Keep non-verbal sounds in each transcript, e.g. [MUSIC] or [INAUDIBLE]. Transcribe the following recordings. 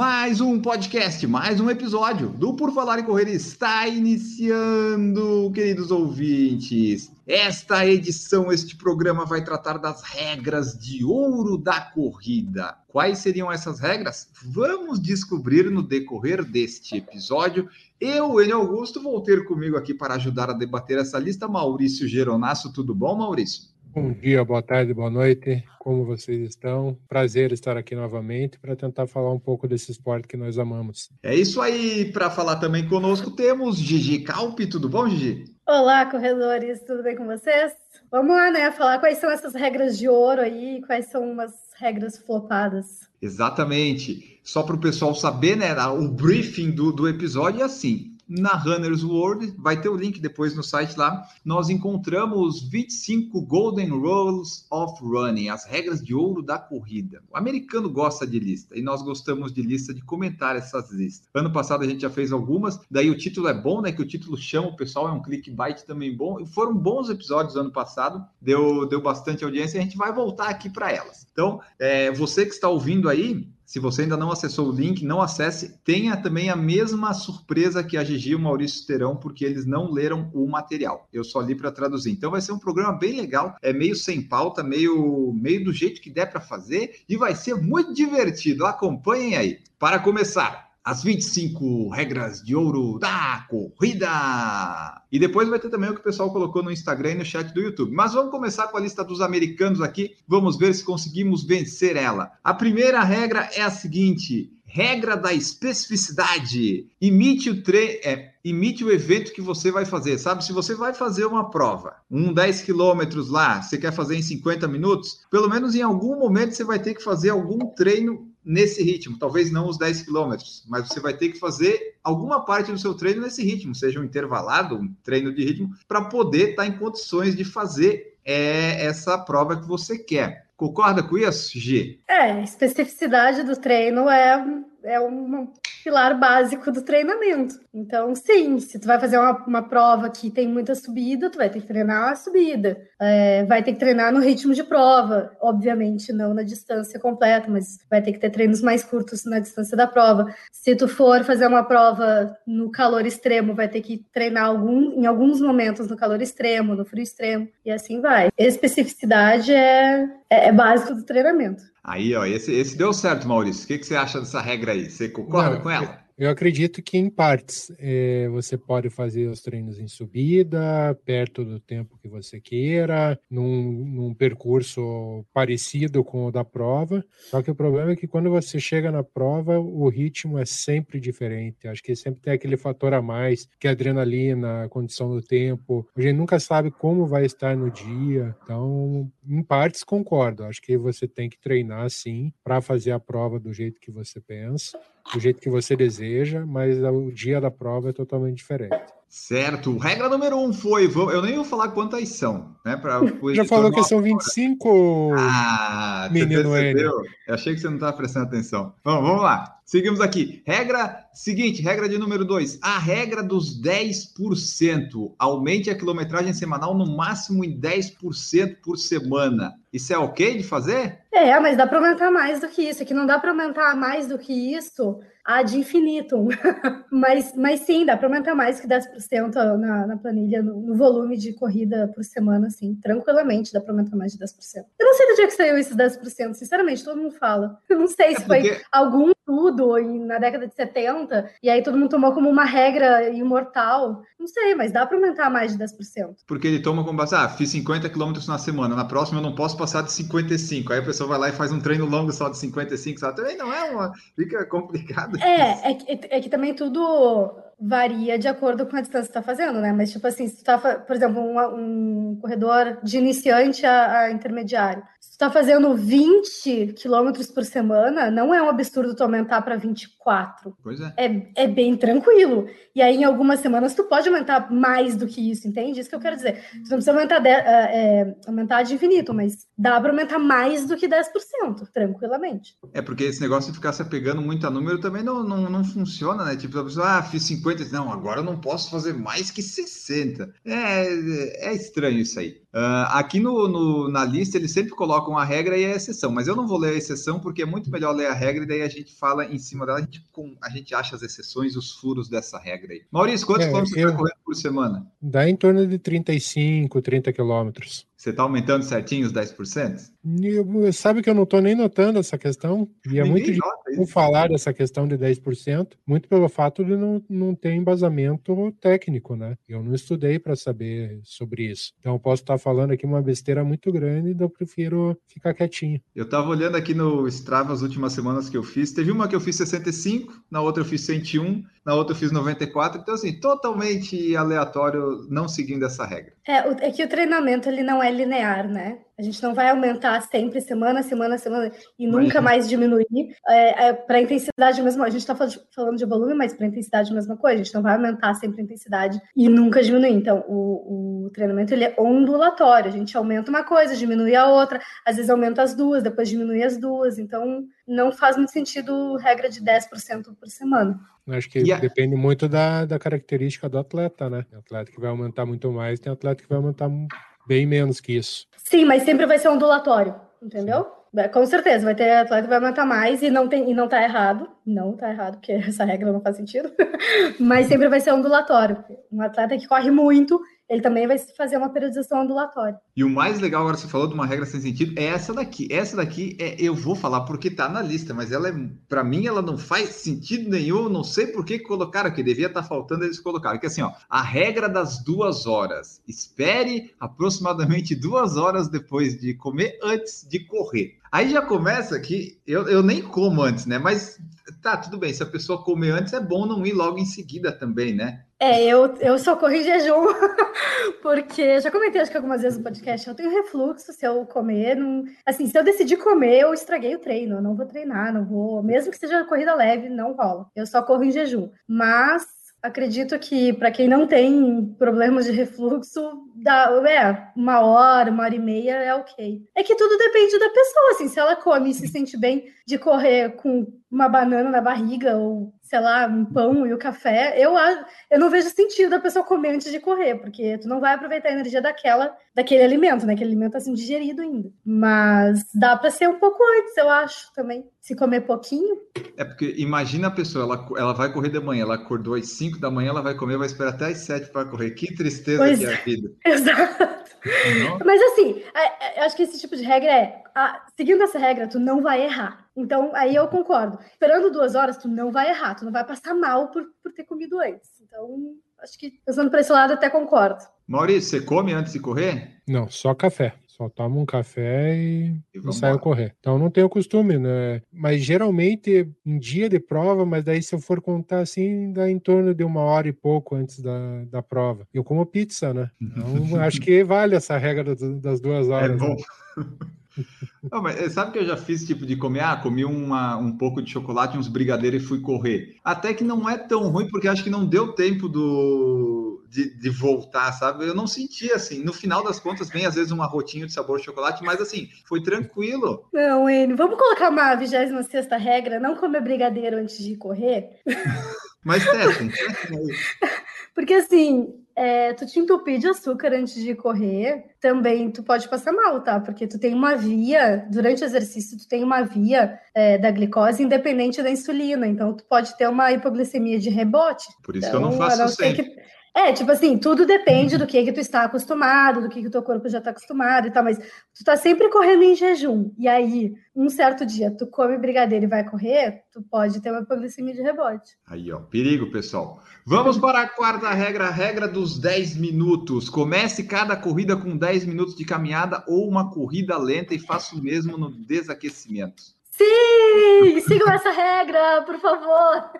Mais um podcast, mais um episódio do Por Falar em Correr está iniciando, queridos ouvintes. Esta edição, este programa vai tratar das regras de ouro da corrida. Quais seriam essas regras? Vamos descobrir no decorrer deste episódio. Eu, Enio Augusto, vou ter comigo aqui para ajudar a debater essa lista Maurício Geronasso. Tudo bom, Maurício? Bom dia, boa tarde, boa noite. Como vocês estão? Prazer estar aqui novamente para tentar falar um pouco desse esporte que nós amamos. É isso aí. Para falar também conosco temos Gigi Calpe. Tudo bom, Gigi? Olá, corredores. Tudo bem com vocês? Vamos lá, né? Falar quais são essas regras de ouro aí, quais são umas regras flopadas. Exatamente. Só para o pessoal saber, né? O briefing do, do episódio é assim na Runners World, vai ter o link depois no site lá. Nós encontramos 25 Golden Rules of Running, as regras de ouro da corrida. O americano gosta de lista e nós gostamos de lista de comentar essas listas. Ano passado a gente já fez algumas, daí o título é bom, né? Que o título chama o pessoal, é um clickbait também bom. E foram bons episódios ano passado, deu, deu bastante audiência e a gente vai voltar aqui para elas. Então, é, você que está ouvindo aí, se você ainda não acessou o link, não acesse. Tenha também a mesma surpresa que a Gigi e o Maurício terão, porque eles não leram o material. Eu só li para traduzir. Então vai ser um programa bem legal, é meio sem pauta, meio, meio do jeito que der para fazer e vai ser muito divertido. Acompanhem aí. Para começar, as 25 regras de ouro da corrida. E depois vai ter também o que o pessoal colocou no Instagram e no chat do YouTube. Mas vamos começar com a lista dos americanos aqui. Vamos ver se conseguimos vencer ela. A primeira regra é a seguinte: regra da especificidade. Imite o tre é, imite o evento que você vai fazer. Sabe, se você vai fazer uma prova, um 10 quilômetros lá, você quer fazer em 50 minutos, pelo menos em algum momento você vai ter que fazer algum treino nesse ritmo, talvez não os 10 quilômetros, mas você vai ter que fazer alguma parte do seu treino nesse ritmo, seja um intervalado, um treino de ritmo, para poder estar tá em condições de fazer é, essa prova que você quer. Concorda com isso, G? É, especificidade do treino é, é um pilar básico do treinamento. Então, sim, se tu vai fazer uma, uma prova que tem muita subida, tu vai ter que treinar a subida. É, vai ter que treinar no ritmo de prova. Obviamente, não na distância completa, mas vai ter que ter treinos mais curtos na distância da prova. Se tu for fazer uma prova no calor extremo, vai ter que treinar algum, em alguns momentos no calor extremo, no frio extremo, e assim vai. Especificidade é, é, é básico do treinamento. Aí, ó, esse, esse deu certo, Maurício. O que, que você acha dessa regra aí? Você concorda Não, com ela? Eu acredito que em partes é, você pode fazer os treinos em subida, perto do tempo que você queira, num, num, percurso parecido com o da prova. Só que o problema é que quando você chega na prova, o ritmo é sempre diferente. Acho que sempre tem aquele fator a mais, que é a adrenalina, a condição do tempo. A gente nunca sabe como vai estar no dia. Então, em partes, concordo. Acho que você tem que treinar sim para fazer a prova do jeito que você pensa do jeito que você deseja, mas o dia da prova é totalmente diferente. Certo. Regra número um foi, eu nem vou falar quantas são, né? Pra, [LAUGHS] Já falou que são 25, ah, menino Eu achei que você não estava prestando atenção. Bom, vamos lá. Seguimos aqui. Regra seguinte, regra de número 2. A regra dos 10%. Aumente a quilometragem semanal no máximo em 10% por semana. Isso é ok de fazer? É, mas dá para aumentar mais do que isso. É que não dá para aumentar mais do que isso ad infinitum. [LAUGHS] mas, mas sim, dá para aumentar mais que 10% na, na planilha, no, no, volume de corrida por semana, assim, tranquilamente dá para aumentar mais de 10%. Eu não sei do dia que saiu esses 10%, sinceramente, todo mundo fala. Eu não sei se é porque... foi algum tudo na década de 70, e aí todo mundo tomou como uma regra imortal. Não sei, mas dá para aumentar mais de 10%. Porque ele toma como base, ah, fiz 50 quilômetros na semana, na próxima eu não posso passar de 55. Aí a pessoa vai lá e faz um treino longo só de 55, sabe? Também não é uma. Fica complicado. É, é que, é que também tudo varia de acordo com a distância que está fazendo, né? Mas, tipo assim, se tu tá, por exemplo, um, um corredor de iniciante a, a intermediário, se tu tá fazendo 20 quilômetros por semana, não é um absurdo tu aumentar para 24. Pois é. é. É bem tranquilo. E aí, em algumas semanas, tu pode aumentar mais do que isso, entende? Isso que eu quero dizer. Tu não precisa aumentar de, é, aumentar de infinito, mas dá para aumentar mais do que 10%, tranquilamente. É, porque esse negócio de ficar se apegando muito a número também não, não, não funciona, né? Tipo, a pessoa, ah, fiz 50, não, agora eu não posso fazer mais que 60. É, é estranho isso aí. Uh, aqui no, no, na lista eles sempre colocam a regra e a exceção, mas eu não vou ler a exceção porque é muito melhor ler a regra e daí a gente fala em cima dela, a gente, com, a gente acha as exceções, os furos dessa regra aí. Maurício, quantos é, quilômetros eu... você está correndo por semana? Dá em torno de 35, 30 quilômetros. Você está aumentando certinho os 10%? Eu, sabe que eu não estou nem notando essa questão. E é muito difícil falar dessa questão de 10%, muito pelo fato de não, não ter embasamento técnico, né? Eu não estudei para saber sobre isso. Então eu posso estar falando aqui uma besteira muito grande, então eu prefiro ficar quietinho. Eu estava olhando aqui no Strava as últimas semanas que eu fiz. Teve uma que eu fiz 65, na outra eu fiz 101, na outra eu fiz 94. Então, assim, totalmente aleatório, não seguindo essa regra. É, é que o treinamento ele não é linear, né? A gente não vai aumentar sempre, semana, semana, semana, e nunca mais diminuir. É, é, para intensidade mesmo, a gente está falando de volume, mas para intensidade mesma coisa, a gente não vai aumentar sempre a intensidade e nunca diminuir. Então, o, o, treinamento ele é ondulatório, a gente aumenta uma coisa, diminui a outra, às vezes aumenta as duas, depois diminui as duas. Então, não faz muito sentido regra de 10% por semana. Acho que yeah. depende muito da, da característica do atleta, né? Tem atleta que vai aumentar muito mais, tem atleta que vai aumentar bem menos que isso. Sim, mas sempre vai ser ondulatório, entendeu? Sim. Com certeza, vai ter atleta que vai aumentar mais e não tem e não tá errado. Não tá errado, porque [LAUGHS] essa regra não faz sentido. [LAUGHS] mas sempre vai ser ondulatório. Um atleta que corre muito, ele também vai fazer uma periodização ondulatória. E o mais legal, agora você falou de uma regra sem sentido, é essa daqui. Essa daqui é, eu vou falar porque tá na lista, mas ela é, para mim, ela não faz sentido nenhum. Não sei por que colocaram aqui. Devia estar tá faltando eles colocaram. Que assim, ó, a regra das duas horas. Espere aproximadamente duas horas depois de comer antes de correr. Aí já começa aqui, eu, eu nem como antes, né? Mas tá, tudo bem. Se a pessoa comer antes, é bom não ir logo em seguida também, né? É, eu, eu em jejum, [LAUGHS] porque já comentei acho que algumas vezes no podcast, eu tenho refluxo se eu comer, não, assim, se eu decidir comer, eu estraguei o treino, eu não vou treinar, não vou, mesmo que seja corrida leve, não rola. Eu só corro em jejum. Mas acredito que para quem não tem problemas de refluxo, dá, é, uma hora, uma hora e meia é ok. É que tudo depende da pessoa, assim, se ela come e se sente bem de correr com uma banana na barriga ou sei lá, um pão e o café, eu, eu não vejo sentido da pessoa comer antes de correr, porque tu não vai aproveitar a energia daquela, daquele alimento, né? Aquele alimento assim digerido ainda. Mas dá para ser um pouco antes, eu acho também. Se comer pouquinho. É porque imagina a pessoa, ela, ela vai correr de manhã, ela acordou às 5 da manhã, ela vai comer, vai esperar até às 7 para correr. Que tristeza pois que é a é. vida. [LAUGHS] Exato. Mas assim, é, é, eu acho que esse tipo de regra é, a, seguindo essa regra, tu não vai errar. Então, aí eu concordo. Esperando duas horas, tu não vai errar, tu não vai passar mal por, por ter comido antes. Então, acho que pensando para esse lado, até concordo. Maurício, você come antes de correr? Não, só café. Só tomo um café e, e, e saio correr. Então não tenho costume, né? Mas geralmente em dia de prova, mas daí se eu for contar assim, dá em torno de uma hora e pouco antes da, da prova. Eu como pizza, né? Então [LAUGHS] acho que vale essa regra das duas é horas. É bom. Né? Não, mas eh, sabe que eu já fiz tipo de comer? Ah, comi uma, um pouco de chocolate, uns brigadeiros e fui correr. Até que não é tão ruim, porque acho que não deu tempo do, de, de, voltar, sabe? Eu não senti assim. No final das contas, vem às vezes uma rotinha de sabor de chocolate, mas assim, foi tranquilo. Não, Enio, vamos colocar uma 26 regra: não comer brigadeiro antes de correr. [LAUGHS] mas testem, [LAUGHS] Porque assim, é, tu te entupir de açúcar antes de correr, também tu pode passar mal, tá? Porque tu tem uma via, durante o exercício, tu tem uma via é, da glicose independente da insulina, então tu pode ter uma hipoglicemia de rebote. Por isso então, que eu não faço sempre. Que... É, tipo assim, tudo depende do que que tu está acostumado, do que que o teu corpo já está acostumado e tal, mas tu tá sempre correndo em jejum, e aí, um certo dia, tu come brigadeiro e vai correr, tu pode ter uma hipoglicemia de rebote. Aí, ó, perigo, pessoal. Vamos para a quarta regra, a regra dos 10 minutos. Comece cada corrida com 10 minutos de caminhada ou uma corrida lenta e faça o mesmo no desaquecimento. Sim! Sigam essa regra, por favor!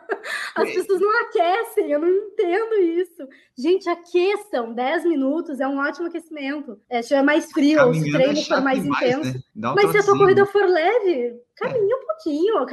As pessoas não aquecem, eu não entendo isso. Gente, aqueçam 10 minutos, é um ótimo aquecimento. É, se tiver mais frio, ou se o treino é for mais intenso. Né? Um Mas se a sua corrida for leve, caminha um pouquinho.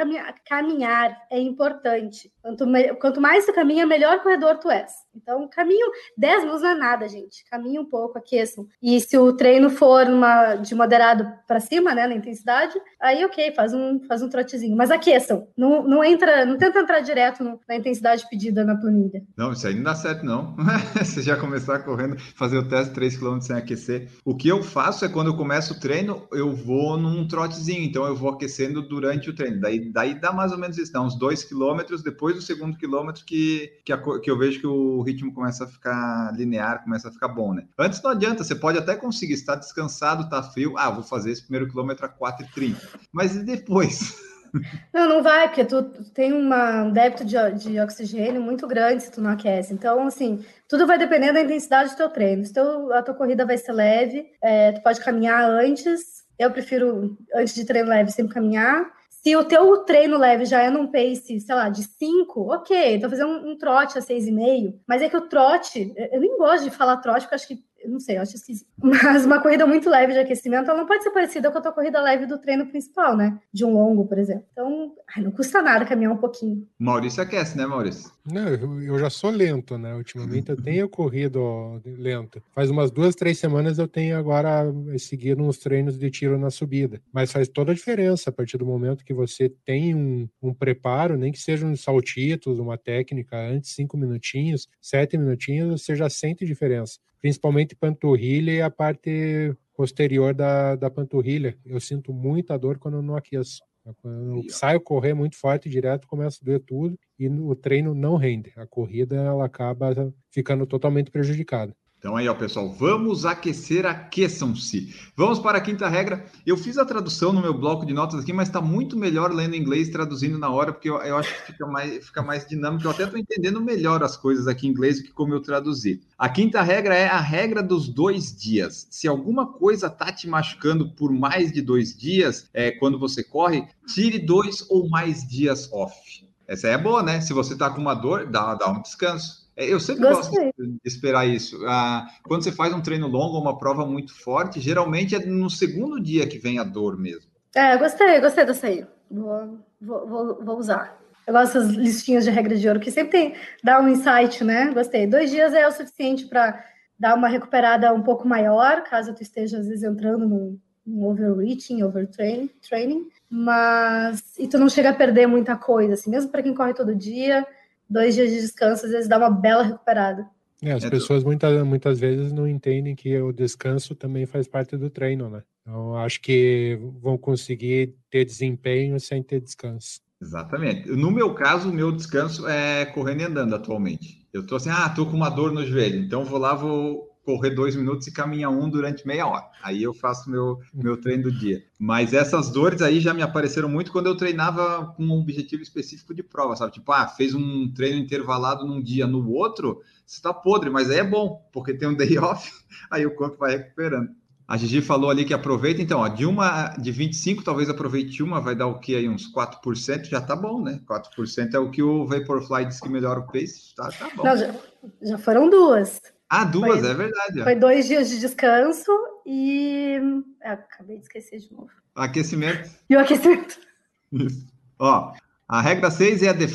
Caminhar, é importante. Quanto, quanto mais tu caminha, melhor corredor tu és. Então, caminho 10 minutos não é nada, gente. Caminha um pouco, aqueçam. E se o treino for uma, de moderado para cima, né, na intensidade, aí ok, faz um, faz um trotezinho. Mas aqueçam. Não, não entra, não tenta entrar direto no, na intensidade pedida na planilha. Não, isso aí não dá certo, não. [LAUGHS] Você já começar correndo, fazer o teste 3 km sem aquecer. O que eu faço é quando eu começo o treino, eu vou num trotezinho. Então eu vou aquecendo durante o treino. Daí, daí dá mais ou menos isso, dá uns 2 km depois do segundo quilômetro que, que, a, que eu vejo que o ritmo começa a ficar linear, começa a ficar bom, né? Antes não adianta, você pode até conseguir estar descansado, tá frio, ah, vou fazer esse primeiro quilômetro a 4,30. Mas e depois? [LAUGHS] Não, não vai, porque tu, tem uma, um débito de, de oxigênio muito grande se tu não aquece. Então, assim, tudo vai depender da intensidade do teu treino. Se teu, a tua corrida vai ser leve, é, tu pode caminhar antes. Eu prefiro, antes de treino leve, sempre caminhar. Se o teu treino leve já é num pace, sei lá, de 5, ok, então fazer um, um trote a 6,5, mas é que o trote, eu nem gosto de falar trote, porque acho que não sei, eu acho esquisito. [LAUGHS] Mas uma corrida muito leve de aquecimento, ela não pode ser parecida com a tua corrida leve do treino principal, né? De um longo, por exemplo. Então, ai, não custa nada caminhar um pouquinho. Maurício aquece, né, Maurício? Não, eu já sou lento, né? Ultimamente eu tenho corrido lento. Faz umas duas, três semanas eu tenho agora seguido uns treinos de tiro na subida. Mas faz toda a diferença a partir do momento que você tem um, um preparo, nem que seja uns saltitos, uma técnica antes, cinco minutinhos, sete minutinhos, você já sente diferença principalmente panturrilha e a parte posterior da, da panturrilha. Eu sinto muita dor quando eu não aqueço. Eu saio correr muito forte direto, começa a doer tudo e o treino não rende. A corrida ela acaba ficando totalmente prejudicada. Então aí, ó, pessoal, vamos aquecer, aqueçam-se. Vamos para a quinta regra. Eu fiz a tradução no meu bloco de notas aqui, mas está muito melhor lendo em inglês, traduzindo na hora, porque eu, eu acho que fica mais, fica mais dinâmico. Eu até estou entendendo melhor as coisas aqui em inglês do que como eu traduzi. A quinta regra é a regra dos dois dias. Se alguma coisa tá te machucando por mais de dois dias, é, quando você corre, tire dois ou mais dias off. Essa é boa, né? Se você tá com uma dor, dá, dá um descanso. É, eu sempre Gostei. gosto de esperar isso. Ah, quando você faz um treino longo, uma prova muito forte, geralmente é no segundo dia que vem a dor mesmo. É, gostei, gostei dessa aí. Vou, vou, vou, vou usar. Eu gosto dessas listinhas de regra de ouro, que sempre tem, dá um insight, né? Gostei. Dois dias é o suficiente para dar uma recuperada um pouco maior, caso tu esteja, às vezes, entrando num, num overreaching, overtraining, training, mas... E tu não chega a perder muita coisa, assim, mesmo para quem corre todo dia dois dias de descanso, às vezes dá uma bela recuperada. É, as pessoas muitas, muitas vezes não entendem que o descanso também faz parte do treino, né? Então, acho que vão conseguir ter desempenho sem ter descanso. Exatamente. No meu caso, o meu descanso é correndo e andando atualmente. Eu tô assim, ah, tô com uma dor no joelho, então vou lá, vou correr dois minutos e caminhar um durante meia hora. Aí eu faço meu, meu treino do dia. Mas essas dores aí já me apareceram muito quando eu treinava com um objetivo específico de prova, sabe? Tipo, ah, fez um treino intervalado num dia, no outro, você tá podre, mas aí é bom, porque tem um day [LAUGHS] off, aí o corpo vai recuperando. A Gigi falou ali que aproveita, então, ó, de uma de 25, talvez aproveite uma, vai dar o que aí? Uns 4%, já tá bom, né? 4% é o que o Vaporfly diz que melhora o pace, tá, tá bom. Não, já, já foram duas. Ah, duas, foi, é verdade. Foi dois dias de descanso e. Ah, acabei de esquecer de novo. Aquecimento. E o aquecimento. [LAUGHS] Isso. Ó, a regra 6 é a the,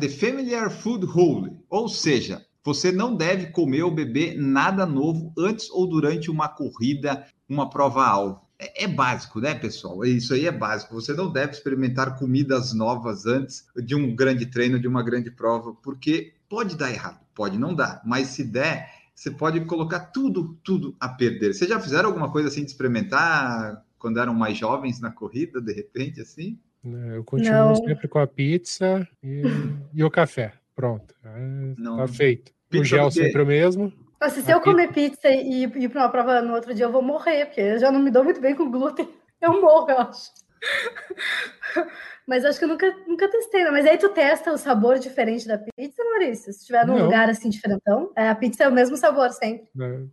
the Familiar Food Rule, ou seja, você não deve comer ou beber nada novo antes ou durante uma corrida, uma prova-alvo. É, é, básico, né, pessoal? Isso aí é básico. Você não deve experimentar comidas novas antes de um grande treino, de uma grande prova, porque pode dar errado, pode não dar, mas se der, você pode colocar tudo, tudo a perder. Vocês já fizeram alguma coisa assim de experimentar quando eram mais jovens na corrida, de repente, assim? Eu continuo não. sempre com a pizza e, [LAUGHS] e o café. Pronto. É, não. Tá feito. Pizza o gel sempre o mesmo. Nossa, se eu pizza... comer pizza e ir para uma prova no outro dia, eu vou morrer, porque eu já não me dou muito bem com glúten. [LAUGHS] Eu morro, eu acho. [LAUGHS] Mas acho que eu nunca, nunca testei, né? Mas aí tu testa o sabor diferente da pizza, Maurício? Se estiver num Não. lugar assim diferentão, é, a pizza é o mesmo sabor sempre.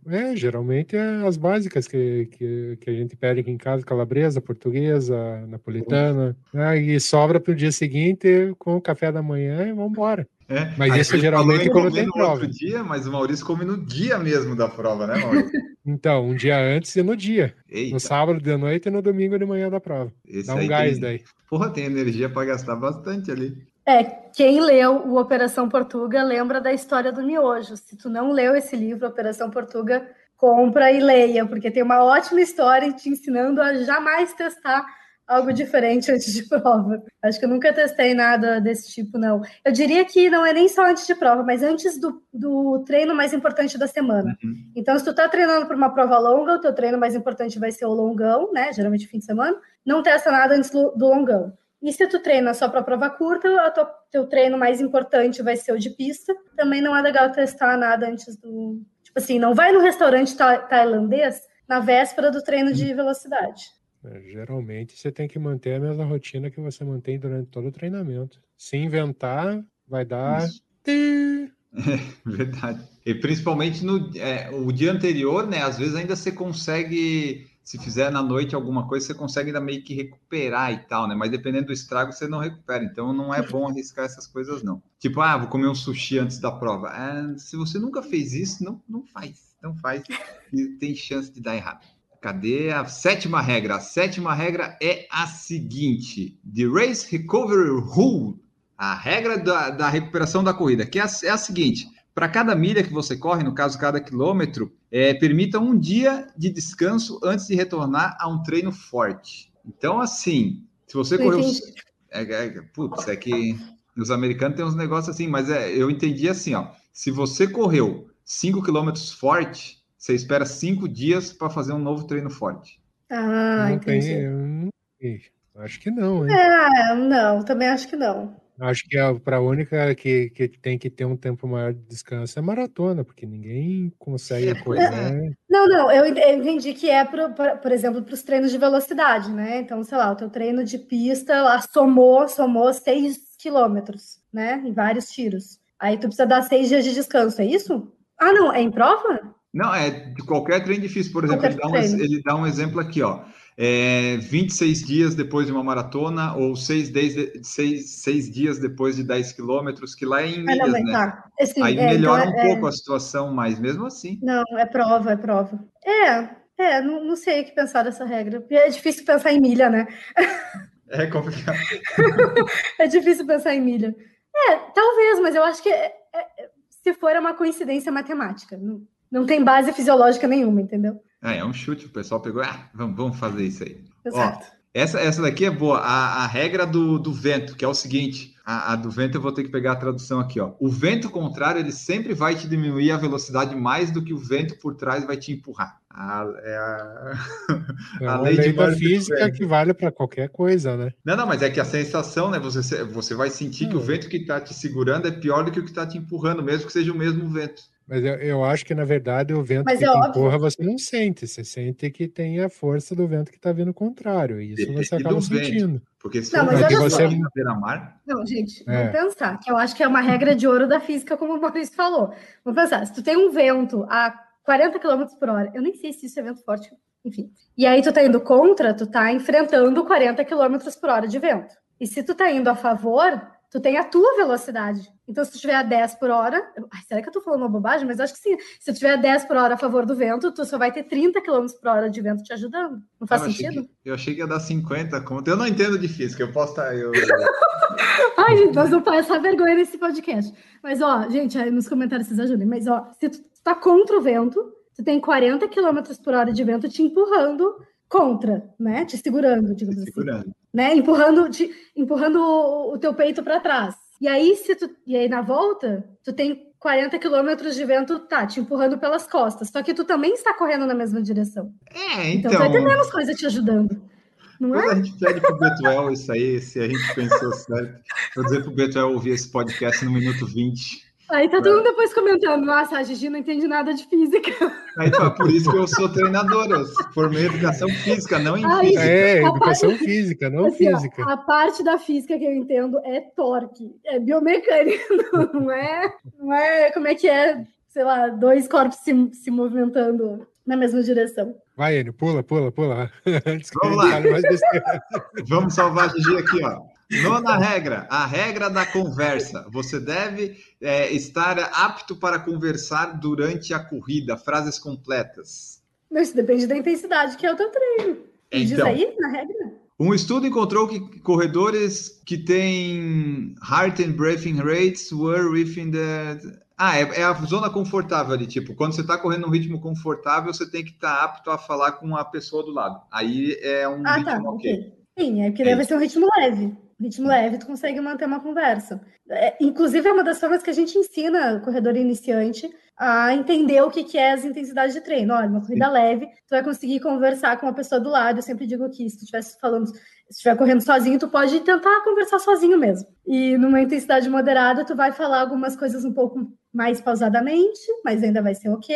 É, geralmente é as básicas que, que, que a gente pede aqui em casa, calabresa, portuguesa, napolitana, né, e sobra para o dia seguinte com o café da manhã e vamos embora. É. Mas Aí isso geralmente falou em quando comer tem no prova. outro dia, mas o Maurício come no dia mesmo da prova, né, Maurício? [LAUGHS] Então, um dia antes e no dia. Eita, No sábado de noite e no domingo de manhã da prova. esse Dá um aí gás tem, daí. Porra, tem energia para gastar bastante ali. É, quem leu o Operação Portuga lembra da história do miojo. Se tu não leu esse livro, Operação Portuga, compra e leia, porque tem uma ótima história te ensinando a jamais testar algo diferente antes de [LAUGHS] prova. Acho que eu nunca testei nada desse tipo, não. Eu diria que não é nem só antes de prova, mas antes do, do treino mais importante da semana. Uhum. Então, se tu tá treinando para uma prova longa, o teu treino mais importante vai ser o longão, né? Geralmente fim de semana. Não testa nada antes do, do longão. E se tu treina só para prova curta, o teu, teu treino mais importante vai ser o de pista. Também não é legal testar nada antes do. Tipo assim, não vai no restaurante ta- tailandês na véspera do treino de velocidade. É, geralmente você tem que manter a mesma rotina que você mantém durante todo o treinamento. Se inventar, vai dar. Ti. [LAUGHS] Verdade. E principalmente no é, o dia anterior, né? Às vezes ainda você consegue, se fizer na noite alguma coisa, você consegue ainda meio que recuperar e tal, né? Mas dependendo do estrago, você não recupera. Então não é bom arriscar essas coisas, não. Tipo, ah, vou comer um sushi antes da prova. Ah, se você nunca fez isso, não, não faz. Não faz. E tem chance de dar errado. Cadê a sétima regra? A sétima regra é a seguinte: The Race Recovery Rule. A regra da, da recuperação da corrida, que é a, é a seguinte: para cada milha que você corre, no caso, cada quilômetro, é, permita um dia de descanso antes de retornar a um treino forte. Então, assim, se você correu. É, é, putz, é que os americanos têm uns negócios assim, mas é, eu entendi assim, ó. Se você correu 5 quilômetros forte, você espera 5 dias para fazer um novo treino forte. Ah, não entendi. tem. não. Acho que não, hein? É, não, também acho que não. Acho que a, pra única que, que tem que ter um tempo maior de descanso é maratona, porque ninguém consegue É, correr. Não, não, eu ent- eu entendi que é, pro, pra- por exemplo, para os treinos de velocidade, né? Então, sei lá, o teu treino de pista lá somou, somou 6 quilômetros, né? Em vários tiros. Aí tu precisa dar seis dias de descanso, é isso? Ah, não, é em prova? Não, é de qualquer treino difícil. Por exemplo, ele dá, um, ele dá um exemplo aqui, ó. É, 26 dias depois de uma maratona, ou 6, dias depois de 10 quilômetros, que lá é em Ah, não, milhas, né? tá. Assim, Aí é, melhora então um é- pouco a situação, mas mesmo assim. Não, é prova, é prova. É, é, não, não sei o que pensar dessa regra. É difícil pensar em milha, né? [LAUGHS] É complicado. [LAUGHS] É difícil pensar em milha. É, talvez, mas eu acho que é- é- se for é uma coincidência matemática. Não, não tem base fisiológica nenhuma, entendeu? É, é um chute, o pessoal pegou. Ah, vamos, vamos fazer isso aí. Exato. Essa, essa daqui é boa. A, a regra do, do vento, que é o seguinte: a, a do vento eu vou ter que pegar a tradução aqui, ó. O vento contrário, ele sempre vai te diminuir a velocidade mais do que o vento por trás vai te empurrar. A, é a... É A lei da física que vale para qualquer coisa, né? Não, não, mas é que a sensação, né? Você, você vai sentir que o Hum. vento que está te segurando é pior do que o que está te empurrando, mesmo que seja o mesmo vento. Mas eu, eu acho que, na verdade, o vento Mas que é te óbvio. empurra, você não sente. Você sente que tem a força do vento que está vindo contrário. E isso Depende você acaba do vento. sentindo. Porque se Não, for mas olha só. beira-mar, Não, gente, É. vamos pensar, que eu acho que é uma regra de ouro da física, como o Maurício falou. Vamos pensar, se tu tem um vento a 40 km por hora, eu nem sei se isso é vento forte, enfim. E aí tu tá indo contra, tu tá enfrentando 40 km por hora de vento. E se tu tá indo a favor, tu tem a tua velocidade. Então, se tu tiver a 10 por hora, eu- ai, será que eu tô falando uma bobagem? Mas eu acho que sim. Se tu tiver a 10 por hora a favor do vento, tu só vai ter 30 km por hora de vento te ajudando. Não faz eu, achei sentido? que, eu achei que ia dar 50 conto. Eu não entendo de física, eu posso estar. Eu... [LAUGHS] Ai, gente, nós vamos passar vergonha nesse podcast. Mas, ó, gente, aí nos comentários vocês ajudem. Mas, ó, se tu tá contra o vento, tu tem 40 km por hora de vento te empurrando contra, né? Te segurando, digamos assim. segurando. Né? Empurrando, te, empurrando o, o teu peito para trás. E aí, se tu, e aí, na volta, tu tem 40 km de vento, tá, te empurrando pelas costas. Só que tu também está correndo na mesma direção. É, Então, então. tu vai ter menos coisa te ajudando. Não é? Quando a gente pede pro Betuel isso aí, se a gente pensou certo, vou dizer pro Betuel ouvir esse podcast no minuto 20. Aí tá todo mundo depois comentando, nossa, a Gigi não entende nada de física. Aí, pô, por isso que eu sou treinador, eu formei em educação física, não em Ai, física. É, educação parte- física, não Assim, ó, física. a parte da física que eu entendo é torque, é biomecânica, [LAUGHS] não é, não é como é que é, sei lá, dois corpos se, se movimentando na mesma direção. Vai, Enio, pula, pula, pula. [LAUGHS] Vamos lá. Vamos salvar a Gigi aqui, ó. Nona regra, a regra da conversa. Você deve é, estar apto para conversar durante a corrida. Frases completas. Mas isso depende da intensidade que é o teu treino. Diz Então, aí na regra? um estudo encontrou que corredores que têm heart and breathing rates were within the. Ah, é, é a zona confortável ali. Tipo, quando você está correndo num ritmo confortável, você tem que estar apto a falar com a pessoa do lado. Aí é um Ah, ritmo tá, ok. Sim, é porque É vai ser um ritmo leve. Ritmo leve, tu consegue manter uma conversa. É, inclusive, é uma das formas que a gente ensina o corredor iniciante a entender o que, que é as intensidades de treino. Olha, uma corrida leve, tu vai conseguir conversar com a pessoa do lado. Eu sempre digo que se tu estivesse falando, se estiver correndo sozinho, tu pode tentar conversar sozinho mesmo. E numa intensidade moderada, tu vai falar algumas coisas um pouco mais pausadamente, mas ainda vai ser ok.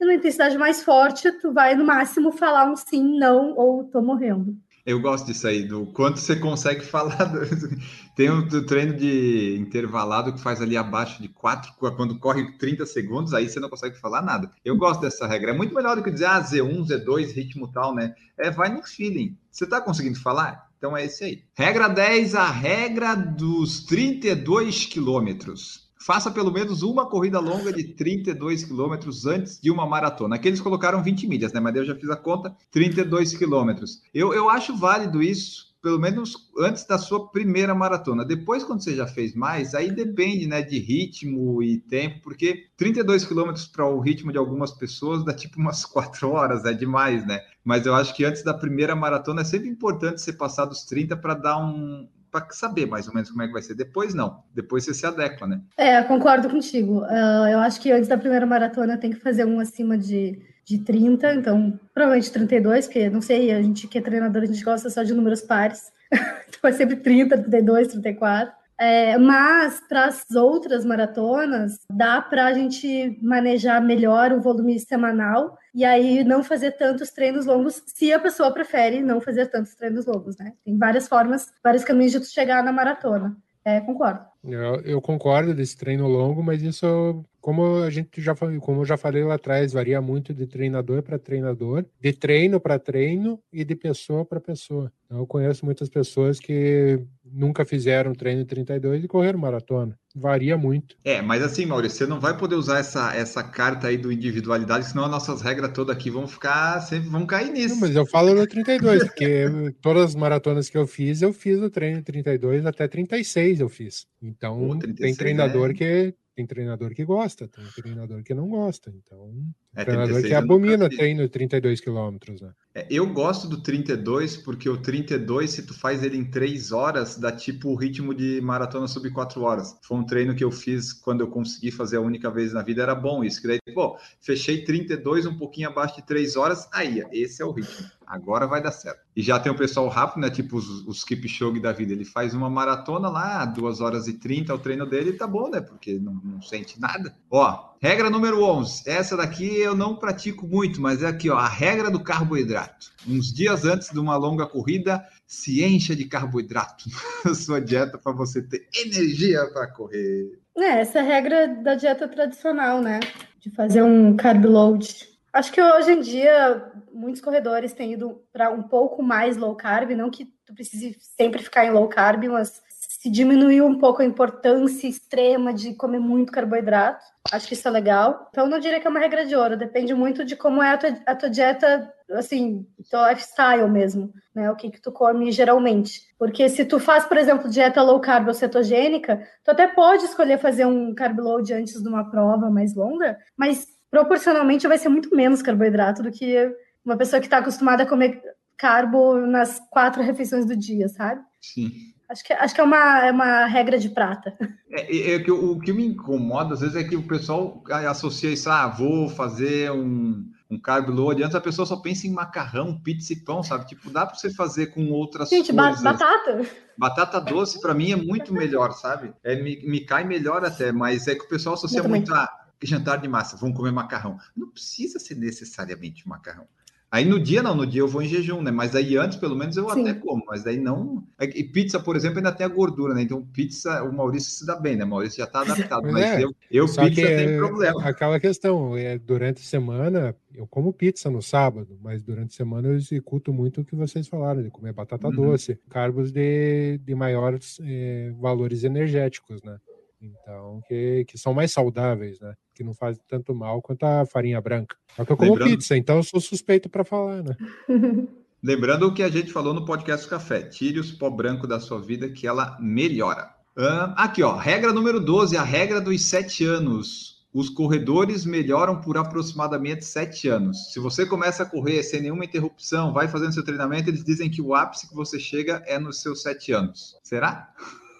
E numa intensidade mais forte, tu vai no máximo falar um sim, não ou tô morrendo. Eu gosto disso aí, do quanto você consegue [LAUGHS] falar. do- [LAUGHS] Tem um treino de intervalado que faz ali abaixo de 4, quando corre 30 segundos, aí você não consegue falar nada. Eu gosto dessa regra. É muito melhor do que dizer, ah, Z1, Z2, ritmo tal, né? É, vai no feeling. Você tá conseguindo falar? Então é esse aí. Regra 10, a regra dos 32 quilômetros. Faça pelo menos uma corrida longa de 32 quilômetros antes de uma maratona. Aqui eles colocaram 20 milhas, né? Mas eu já fiz a conta, 32 quilômetros. Eu, eu acho válido isso, pelo menos antes da sua primeira maratona. Depois, quando você já fez mais, aí depende, né, de ritmo e tempo, porque 32 quilômetros para o ritmo de algumas pessoas dá tipo umas 4 horas, é demais, né? Mas eu acho que antes da primeira maratona é sempre importante você passar dos 30 para dar um para saber mais ou menos como é que vai ser. Depois não, depois você se adequa, né? É, concordo contigo. Ah, eu acho que antes da primeira maratona tem que fazer um acima de, de 30, então provavelmente 32, porque não sei, a gente que é treinador, a gente gosta só de números pares. [LAUGHS] então é sempre 30, 32, 34. É, mas para as outras maratonas, dá para a gente manejar melhor o volume semanal e aí não fazer tantos treinos longos, se a pessoa prefere não fazer tantos treinos longos, né? Tem várias formas, vários caminhos de tu chegar na maratona. É, concordo. Eu, eu concordo desse treino longo, mas isso, como a gente já como eu já falei lá atrás, varia muito de treinador para treinador, de treino para treino e de pessoa para pessoa. Então, eu conheço muitas pessoas que nunca fizeram treino 32 e correram maratona. Varia muito. É, mas assim, Maurício, você não vai poder usar essa, essa carta aí do individualidade, senão as nossas regras todas aqui vão ficar, sempre vão cair nisso. Não, mas eu falo no 32, porque todas as maratonas que eu fiz, eu fiz o treino 32 até 36 eu fiz. Então, Pô, tem 36 treinador é- que tem treinador que gosta, tem treinador que não gosta. Então, É, treinador 36 que abomina treino 32 quilômetros, né? É, eu gosto do 32, porque o 32, se tu faz ele em 3 horas, dá tipo o ritmo de maratona sub 4 horas. Foi um treino que eu fiz quando eu consegui fazer a única vez na vida, era bom isso. Que daí, pô, fechei 32, um pouquinho abaixo de 3 horas, aí, esse é o ritmo. Agora vai dar certo. E já tem o pessoal rápido, né? Tipo os, os Kipchoge da vida. Ele faz uma maratona lá, 2 horas e 30, o treino dele tá bom, né? Porque não, não sente nada. Ó, regra número 11. Essa daqui eu não pratico muito, mas é aqui, ó, a regra do carboidrato. Uns dias antes de uma longa corrida, se encha de carboidrato [LAUGHS] na sua dieta para você ter energia para correr. É, essa é a regra da dieta tradicional, né? De fazer um carb load. Acho que hoje em dia muitos corredores têm ido para um pouco mais low carb, não que tu precise sempre ficar em low carb, mas se diminuiu um pouco a importância extrema de comer muito carboidrato. Acho que isso é legal. Então, não diria que é uma regra de ouro, depende muito de como é a tua, a tua dieta, assim, teu lifestyle mesmo, né? O que que tu come geralmente. Porque se tu faz, por exemplo, dieta low carb ou cetogênica, tu até pode escolher fazer um carb load antes de uma prova mais longa, mas proporcionalmente vai ser muito menos carboidrato do que uma pessoa que está acostumada a comer carbo nas quatro refeições do dia, sabe? Sim. Acho que, acho que é, uma, é uma regra de prata. É, é, é que o, o que me incomoda às vezes é que o pessoal associa isso, ah, vou fazer um, um carb load. Antes a pessoa só pensa em macarrão, pizza e pão, sabe? Tipo, dá para você fazer com outras Gente, coisas. batata. Batata doce para mim é muito melhor, sabe? É, me, me cai melhor até, mas é que o pessoal associa muito a jantar de massa, vamos comer macarrão. Não precisa ser necessariamente macarrão. Aí no dia não, no dia eu vou em jejum, né? Mas aí antes, pelo menos, eu Sim. até como, mas daí não. É e pizza, por exemplo, ainda tem a gordura, né? Então, pizza, o Maurício se dá bem, né? O Maurício já tá adaptado, mas é, eu, eu pizza tem problema. Aquela questão, é, durante a semana, eu como pizza no sábado, mas durante a semana eu executo muito o que vocês falaram, de comer batata uhum. doce, carbos de, de maiores é, valores energéticos, né? Então, que, que são mais saudáveis, né? Que não fazem tanto mal quanto a farinha branca. Só que eu como Lembrando... pizza, então eu sou suspeito para falar, né? [LAUGHS] Lembrando o que a gente falou no podcast Café: tire os pó branco da sua vida que ela melhora. Uh, aqui, ó, regra número 12, a regra dos sete anos. Os corredores melhoram por aproximadamente sete anos. Se você começa a correr sem nenhuma interrupção, vai fazendo seu treinamento, eles dizem que o ápice que você chega é nos seus sete anos. Será?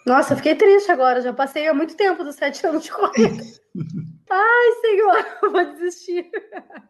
Nossa, eu fiquei triste agora. Já passei há muito tempo dos sete anos de corrida. [LAUGHS] Ai, senhor, eu vou desistir.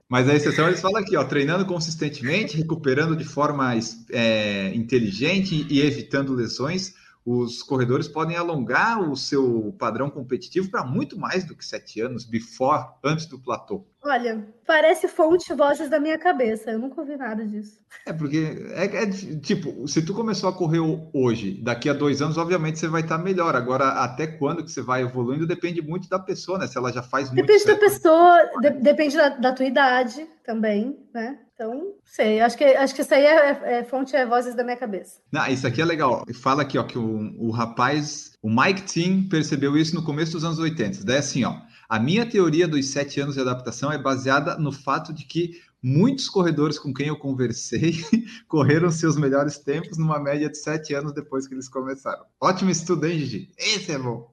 Mas a exceção eles falam aqui, ó, treinando consistentemente, recuperando de forma é, inteligente e evitando lesões, os corredores podem alongar o seu padrão competitivo para muito mais do que sete anos, before, antes do platô. Olha, parece fonte vozes da minha cabeça. Eu nunca ouvi nada disso. É porque é, é, tipo, se tu começou a correr hoje, daqui a dois anos, obviamente você vai estar melhor. Agora, até quando que você vai evoluindo depende muito da pessoa, né? Se ela já faz muito. Depende da pessoa, de, depende da, da, tua idade também, né? Então, sei. Acho que acho que isso aí é, é, é fonte é vozes da minha cabeça. Não, isso aqui é legal. Fala aqui, ó, que o, o rapaz, o Mike Tim percebeu isso no começo dos anos 80. Daí assim, ó. A minha teoria dos sete anos de adaptação é baseada no fato de que muitos corredores com quem eu conversei [LAUGHS] correram seus melhores tempos numa média de sete anos depois que eles começaram. Ótimo estudo, hein, Gigi? Esse é bom.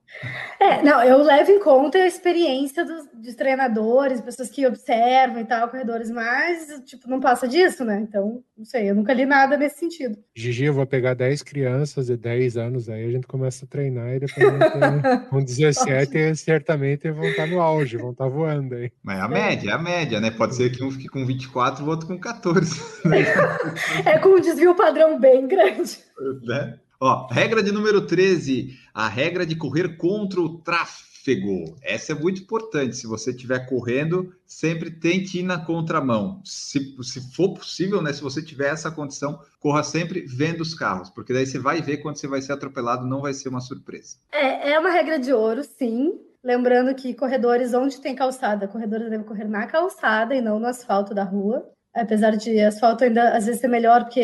É, não, eu levo em conta a experiência dos, dos, treinadores, pessoas que observam e tal, corredores, mas, tipo, não passa disso, né? Então, não sei, eu nunca li nada nesse sentido. Gigi, eu vou pegar 10 crianças de 10 anos aí, a gente começa a treinar e depois [LAUGHS] com 17 certamente vão estar no auge, vão estar voando aí. Mas é a média, é a média, né? Pode ser que um fique com 24 e o outro com 14. Né? [LAUGHS] é com um desvio padrão bem grande. Né? Ó, regra de número 13, a regra de correr contra o tráfego. Essa é muito importante. Se você estiver correndo, sempre tente ir na contramão. Se, se for possível, né? Se você tiver essa condição, corra sempre vendo os carros, porque daí você vai ver quando você vai ser atropelado, não vai ser uma surpresa. É, é uma regra de ouro, sim. Lembrando que corredores onde tem calçada, corredores devem correr na calçada e não no asfalto da rua apesar de asfalto ainda às vezes ser melhor, porque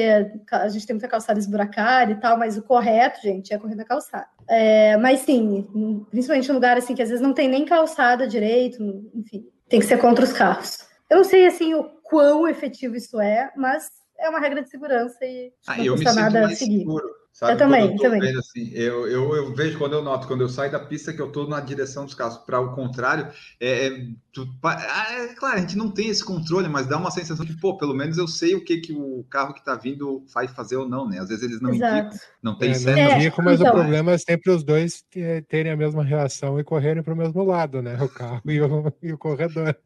a gente tem muita calçada esburacada e tal, mas o correto, gente, é correr na calçada. É, mas sim, principalmente em lugar assim que às vezes não tem nem calçada direito, enfim, tem que ser contra os carros. Eu não sei assim o quão efetivo isso é, mas é uma regra de segurança e ah, não custa nada seguir. Seguro Sabe? Eu também, eu também. Vendo, assim, eu, eu, eu, vejo quando eu noto, quando eu saio da pista que eu estou na direção dos carros, para o contrário, é, é, tu, é, claro, a gente não tem esse controle, mas dá uma sensação de, pô, pelo menos eu sei o que, que o carro que está vindo vai fazer ou não, né? Às vezes eles não Exato. indicam, não tem é, certo. Não indico, mas então, o problema é sempre os dois terem a mesma reação e correrem para o mesmo lado, né? O carro e o, e o corredor.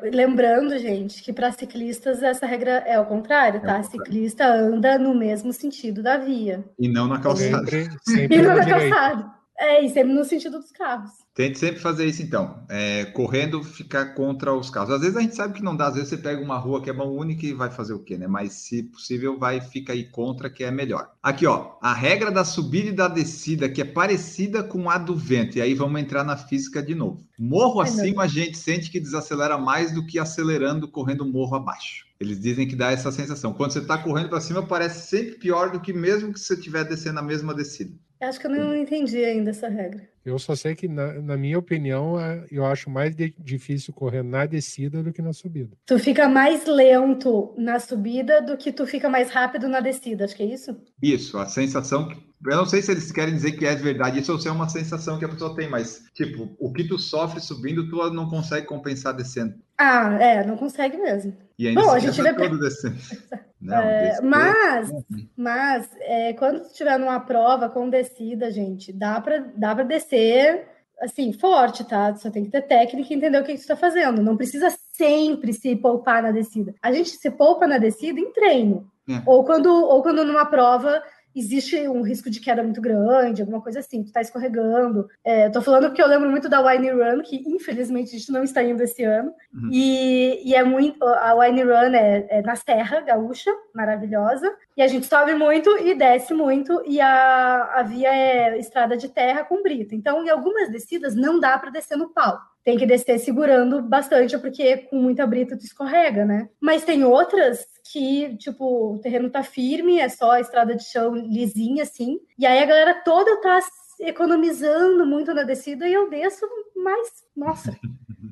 Lembrando, gente, que para ciclistas essa regra é o contrário, tá? É Ciclista anda no mesmo sentido da via. E não na calçada. Sempre, sempre [LAUGHS] e não na calçada. É, e sempre no sentido dos carros. Tente sempre fazer isso, então. É, correndo, ficar contra os carros. Às vezes a gente sabe que não dá, às vezes você pega uma rua que é mão única e vai fazer o quê, né? Mas se possível, vai fica aí contra, que é melhor. Aqui, ó, a regra da subida e da descida, que é parecida com a do vento. E aí vamos entrar na física de novo. Morro acima, a gente sente que desacelera mais do que acelerando, correndo morro abaixo. Eles dizem que dá essa sensação. Quando você está correndo para cima, parece sempre pior do que mesmo que você estiver descendo a mesma descida. Acho que eu não entendi ainda essa regra. Eu só sei que, na, na minha opinião, é, eu acho mais de, difícil correr na descida do que na subida. Tu fica mais lento na subida do que tu fica mais rápido na descida, acho que é isso? Isso, a sensação que eu não sei se eles querem dizer que é verdade, isso ou se é uma sensação que a pessoa tem, mas, tipo, o que tu sofre subindo, tu não consegue compensar descendo. Ah, é, não consegue mesmo. E ainda Bom, a gente vê... todo descendo. [LAUGHS] Não, é, mas, mas é, quando tu estiver numa prova com descida, gente, dá para dá descer assim, forte, tá? Só tem que ter técnica e entender o que, que tu está fazendo. Não precisa sempre se poupar na descida. A gente se poupa na descida em treino. É. Ou, quando, ou quando numa prova existe um risco de queda muito grande, alguma coisa assim, tu tá escorregando. É, tô falando porque eu lembro muito da Wine Run, que infelizmente a gente não está indo esse ano. Uhum. E, e é muito. A Wine Run é, é na Serra Gaúcha, maravilhosa. E a gente sobe muito e desce muito, e a, a via é estrada de terra com brita. Então, em algumas descidas, não dá para descer no pau tem que descer segurando bastante, porque com muita brita tu escorrega, né? Mas tem outras que, tipo, o terreno tá firme, é só a estrada de chão lisinha, assim, e aí a galera toda tá economizando muito na descida e eu desço mais, nossa,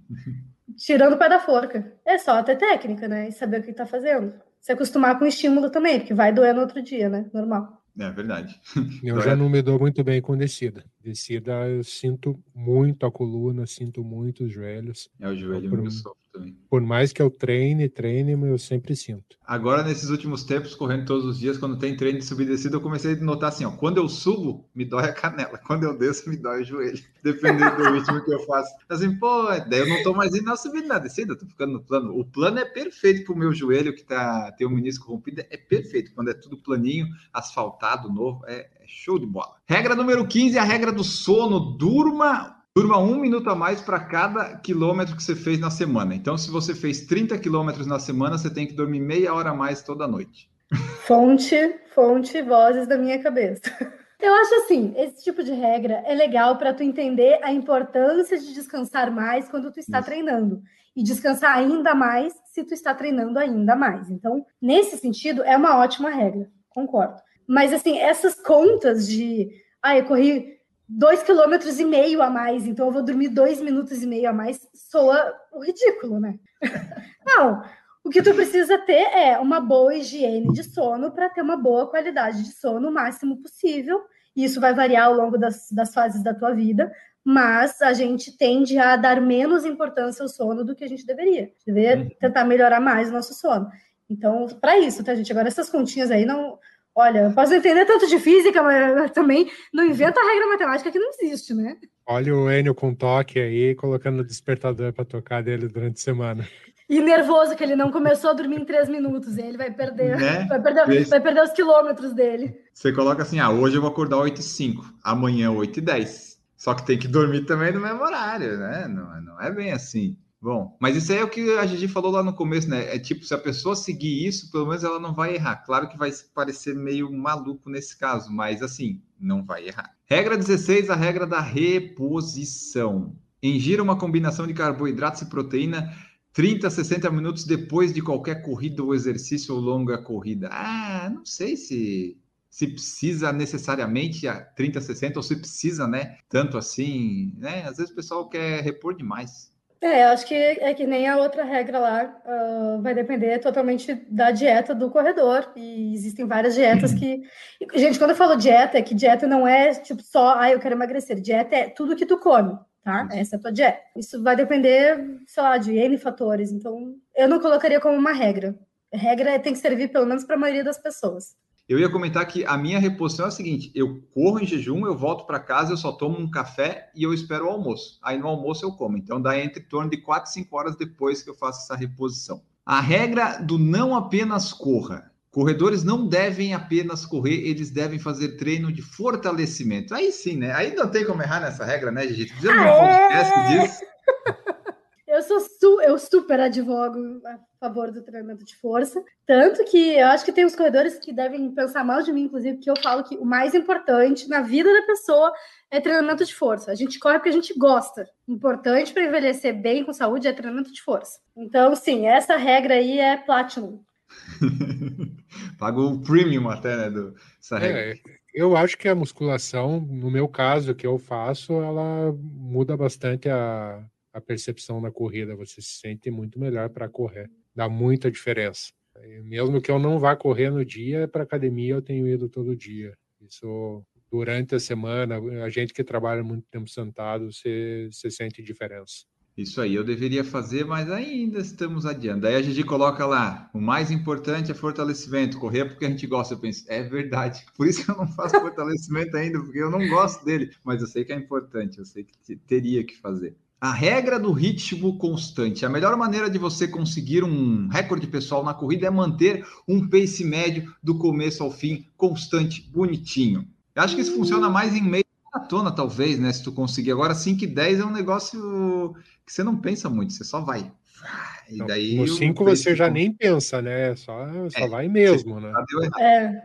[LAUGHS] tirando o pé da forca. É só ter técnica, né? E saber o que tá fazendo. Se acostumar com o estímulo também, porque vai doer no outro dia, né? Normal. É verdade. Eu já não me dou muito bem com descida. Descida eu sinto muito a coluna, sinto muito os joelhos. É o joelho Por- meu sofro também. Por mais que eu treine, treine, eu sempre sinto. Agora, nesses últimos tempos, correndo todos os dias, quando tem treino de subida e descida, eu comecei a notar assim, ó, quando eu subo, me dói a canela. Quando eu desço, me dói o joelho. [LAUGHS] Dependendo do ritmo que eu faço. Assim, pô, daí eu não tô mais indo na subida na descida, tô ficando no plano. O plano é perfeito pro meu joelho, que tá, tem o menisco rompido, é perfeito. Quando é tudo planinho, asfaltado, novo, é, é show de bola. Regra número 15, a regra do sono. Durma Durma um minuto a mais para cada quilômetro que você fez na semana. Então, se você fez 30 quilômetros na semana, você tem que dormir meia hora a mais toda noite. Fonte, fonte, vozes da minha cabeça. Eu acho assim, esse tipo de regra é legal para tu entender a importância de descansar mais quando tu está Isso. treinando e descansar ainda mais se tu está treinando ainda mais. Então, nesse sentido, é uma ótima regra, concordo. Mas assim, essas contas de, ah, eu corri dois quilômetros e meio a mais, então eu vou dormir dois minutos e meio a mais, soa o ridículo, né? [LAUGHS] Não, o que tu precisa ter é uma boa higiene de sono para ter uma boa qualidade de sono o máximo possível. E isso vai variar ao longo das, das fases da tua vida, mas a gente tende a dar menos importância ao sono do que a gente deveria. Deveria Uhum. tentar melhorar mais o nosso sono. Então, para isso, tá, gente? Agora, essas continhas aí não. Olha, eu posso entender tanto de física, mas também não inventa a regra matemática que não existe, né? Olha o Enio com toque aí, colocando o despertador para tocar dele durante a semana. E nervoso que ele não começou a dormir em três minutos, e ele vai perder, Né? vai perder, vai perder os quilômetros dele. Você coloca assim, ah, hoje eu vou acordar 8 e 5, amanhã 8 e 10. Só que tem que dormir também no mesmo horário, né? Não, não é bem assim. Bom, mas isso aí é o que a Gigi falou lá no começo, né? É tipo, se a pessoa seguir isso, pelo menos ela não vai errar. Claro que vai parecer meio maluco nesse caso, mas assim, não vai errar. Regra 16, a regra da reposição. Ingira uma combinação de carboidratos e proteína 30 a 60 minutos depois de qualquer corrida ou exercício ou longa corrida. Ah, não sei se se precisa necessariamente a 30 a 60 ou se precisa, né, tanto assim, né? Às vezes o pessoal quer repor demais. É, eu acho que é que nem a outra regra lá, ah, vai depender totalmente da dieta do corredor, e existem várias dietas que... Gente, quando eu falo dieta, é que dieta não é tipo só, ah, eu quero emagrecer, dieta é tudo que tu come, tá? Essa é a tua dieta. Isso vai depender, sei lá, de N fatores, então eu não colocaria como uma regra. Regra tem que servir pelo menos para a maioria das pessoas. Eu ia comentar que a minha reposição é a seguinte: eu corro em jejum, eu volto para casa, eu só tomo um café e eu espero o almoço. Aí no almoço eu como. Então dá entre torno de 4 e 5 horas depois que eu faço essa reposição. A regra do não apenas corra. Corredores não devem apenas correr, eles devem fazer treino de fortalecimento. Aí sim, né? Aí não tem como errar nessa regra, né, Gigi? Fizemos um podcast disso. Eu sou su eu super advogo a favor do treinamento de força, tanto que eu acho que tem os corredores que devem pensar mal de mim, inclusive, porque eu falo que o mais importante na vida da pessoa é treinamento de força. A gente corre porque a gente gosta. Importante para envelhecer bem com saúde é treinamento de força. Então, sim, essa regra aí é platinum. [LAUGHS] Pagou o premium até, né? Do, essa regra. É, eu acho que a musculação, no meu caso, que eu faço, ela muda bastante a, a percepção na corrida. Você se sente muito melhor para correr. Dá muita diferença. Mesmo que eu não vá correr no dia, para academia eu tenho ido todo dia. Isso durante a semana, a gente que trabalha muito tempo sentado, você, você sente diferença. Isso aí, eu deveria fazer, mas ainda estamos adiando. Daí a Gigi coloca lá: o mais importante é fortalecimento, correr porque a gente gosta. Eu penso, é verdade, [LAUGHS] por isso que eu não faço fortalecimento ainda, porque eu não gosto dele, mas eu sei que é importante, eu sei que teria que fazer. A regra do ritmo constante. A melhor maneira de você conseguir um recorde pessoal na corrida é manter um pace médio do começo ao fim, constante, bonitinho. Eu acho que isso funciona mais em meio maratona, talvez, né? Se tu conseguir. Agora, 5 e 10 é um negócio que você não pensa muito, você só vai. E daí, no 5 você já nem pensa, né? Só, só é, vai mesmo, né? É.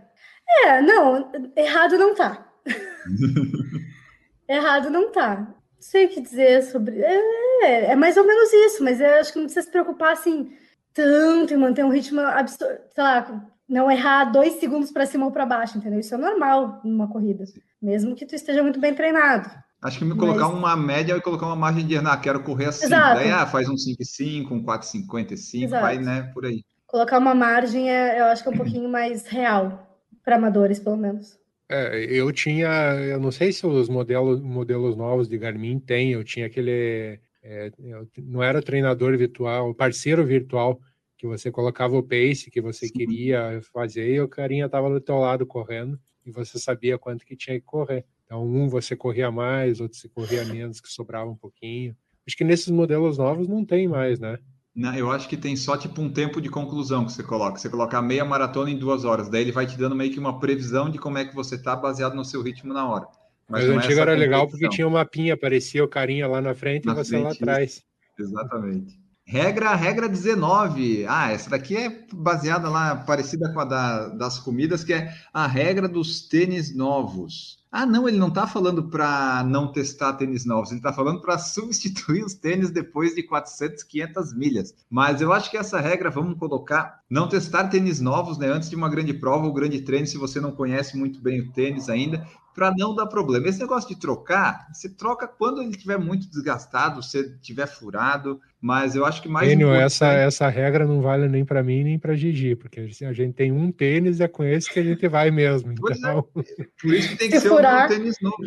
é, não, errado não tá. [LAUGHS] errado não tá. Sei o que dizer sobre. É, é mais ou menos isso, mas eu acho que não precisa se preocupar assim tanto em manter um ritmo absurdo, sei lá, não errar dois segundos para cima ou para baixo, entendeu? Isso é normal numa corrida, mesmo que tu esteja muito bem treinado. Acho que me colocar Mas... uma média e colocar uma margem de ah, quero correr assim. Daí ah, faz um 5,5, um 4,55, vai, né, por aí. Colocar uma margem, é, eu acho que é um pouquinho mais real, para amadores, pelo menos. É, eu tinha, eu não sei se os modelos, modelos novos de Garmin têm, eu tinha aquele, é, não era treinador virtual, parceiro virtual, que você colocava o pace que você Sim. queria fazer e o carinha estava do teu lado correndo e você sabia quanto que tinha que correr. Então, um você corria mais, outro você corria menos, que sobrava um pouquinho. Acho que nesses modelos novos não tem mais, né? Não, eu acho que tem só tipo um tempo de conclusão que você coloca. Você coloca a meia maratona em duas horas, daí ele vai te dando meio que uma previsão de como é que você tá baseado no seu ritmo na hora. Mas, Mas o é antigo é era legal porque tinha uma pinha, aparecia o carinha lá na frente na e você frente, lá atrás. Exatamente. Regra, regra 19. Ah, essa daqui é baseada lá, parecida com a da, das comidas, que é a regra dos tênis novos. Ah, não, ele não está falando para não testar tênis novos, ele está falando para substituir os tênis depois de 400, 500 milhas. Mas eu acho que essa regra, vamos colocar, não testar tênis novos, né, antes de uma grande prova ou grande treino, se você não conhece muito bem o tênis ainda, para não dar problema. Esse negócio de trocar, você troca quando ele estiver muito desgastado, se estiver furado, mas eu acho que mais. Enio, essa, essa regra não vale nem para mim nem para Gigi, porque a gente tem um tênis, é com esse que a gente vai mesmo. É. Então... É. Por isso que tem que se ser furar, um tênis novo.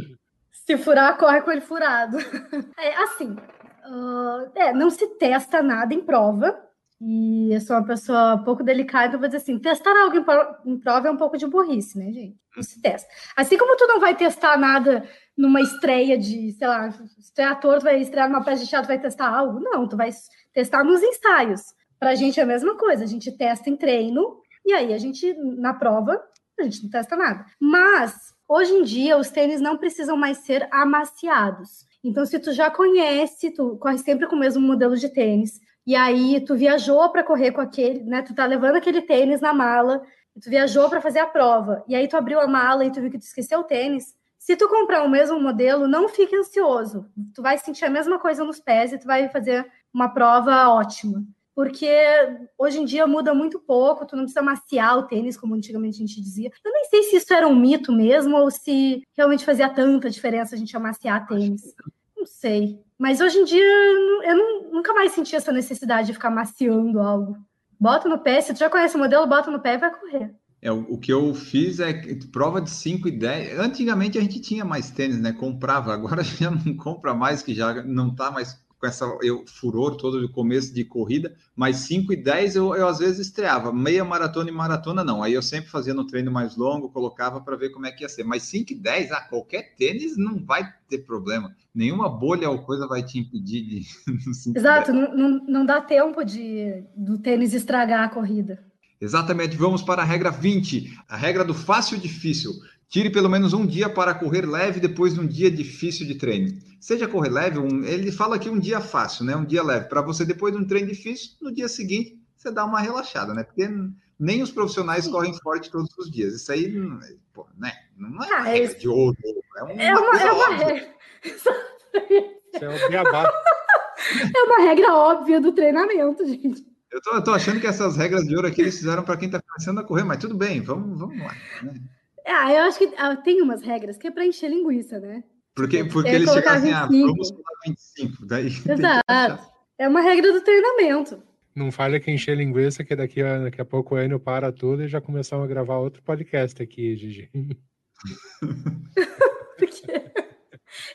Se furar, corre com ele furado. [LAUGHS] É assim, uh, é, não se testa nada em prova. E eu sou uma pessoa pouco delicada, então vou dizer assim: testar algo em prova é um pouco de burrice, né, gente? Não se testa. Assim como tu não vai testar nada numa estreia de, sei lá, estreator, tu vai estrear numa peça de teatro, vai testar algo? Não, tu vai testar nos ensaios. Pra gente é a mesma coisa, a gente testa em treino, e aí a gente, na prova, a gente não testa nada. Mas, hoje em dia, os tênis não precisam mais ser amaciados. Então, se tu já conhece, tu corre sempre com o mesmo modelo de tênis, e aí tu viajou para correr com aquele, né? Tu tá levando aquele tênis na mala, tu viajou para fazer a prova, e aí tu abriu a mala e tu viu que tu esqueceu o tênis. Se tu comprar o mesmo modelo, não fique ansioso. Tu vai sentir a mesma coisa nos pés e tu vai fazer uma prova ótima. Porque hoje em dia muda muito pouco, tu não precisa maciar o tênis, como antigamente a gente dizia. Eu nem sei se isso era um mito mesmo ou se realmente fazia tanta diferença a gente amaciar tênis. Não sei. Mas hoje em dia eu não, nunca mais senti essa necessidade de ficar maciando algo. Bota no pé, se tu já conhece o modelo, bota no pé e vai correr. É, o, que eu fiz é prova de 5 e 10. Antigamente a gente tinha mais tênis, né? Comprava, agora [LAUGHS] já não compra mais, que já não está mais com essa eu, furor todo do começo de corrida, mas 5 e 10 eu, eu às vezes estreava, meia maratona e maratona não. Aí eu sempre fazia no treino mais longo, colocava para ver como é que ia ser. Mas 5 e 10, ah, qualquer tênis não vai ter problema. Nenhuma bolha ou coisa vai te impedir de. [LAUGHS] Exato, não, não, não dá tempo de do tênis estragar a corrida. Exatamente, vamos para a regra 20, a regra do fácil difícil. Tire pelo menos um dia para correr leve depois de um dia difícil de treino. Seja correr leve, um, ele fala aqui um dia fácil, né? Um dia leve. Para você, depois de um treino difícil, no dia seguinte, você dá uma relaxada, né? Porque nem os profissionais Sim. correm forte todos os dias. Isso aí, pô, né? Não é ah, uma regra de ouro. É uma, é uma, é uma regra. Isso é beabá. É uma regra óbvia do treinamento, gente. Eu tô, eu tô achando que essas regras de ouro aqui eles fizeram para quem está começando a correr, mas tudo bem, vamos, vamos lá. Né? Ah, eu acho que ah, tem umas regras que é para encher linguiça, né? Porque, porque eles chegam assim, ah, vamos falar 25. Daí [LAUGHS] Exato. É uma regra do treinamento. Não falha que encher linguiça, que daqui a, daqui a pouco o Enio para tudo e já começamos a gravar outro podcast aqui, Gigi. [LAUGHS] [LAUGHS] porque...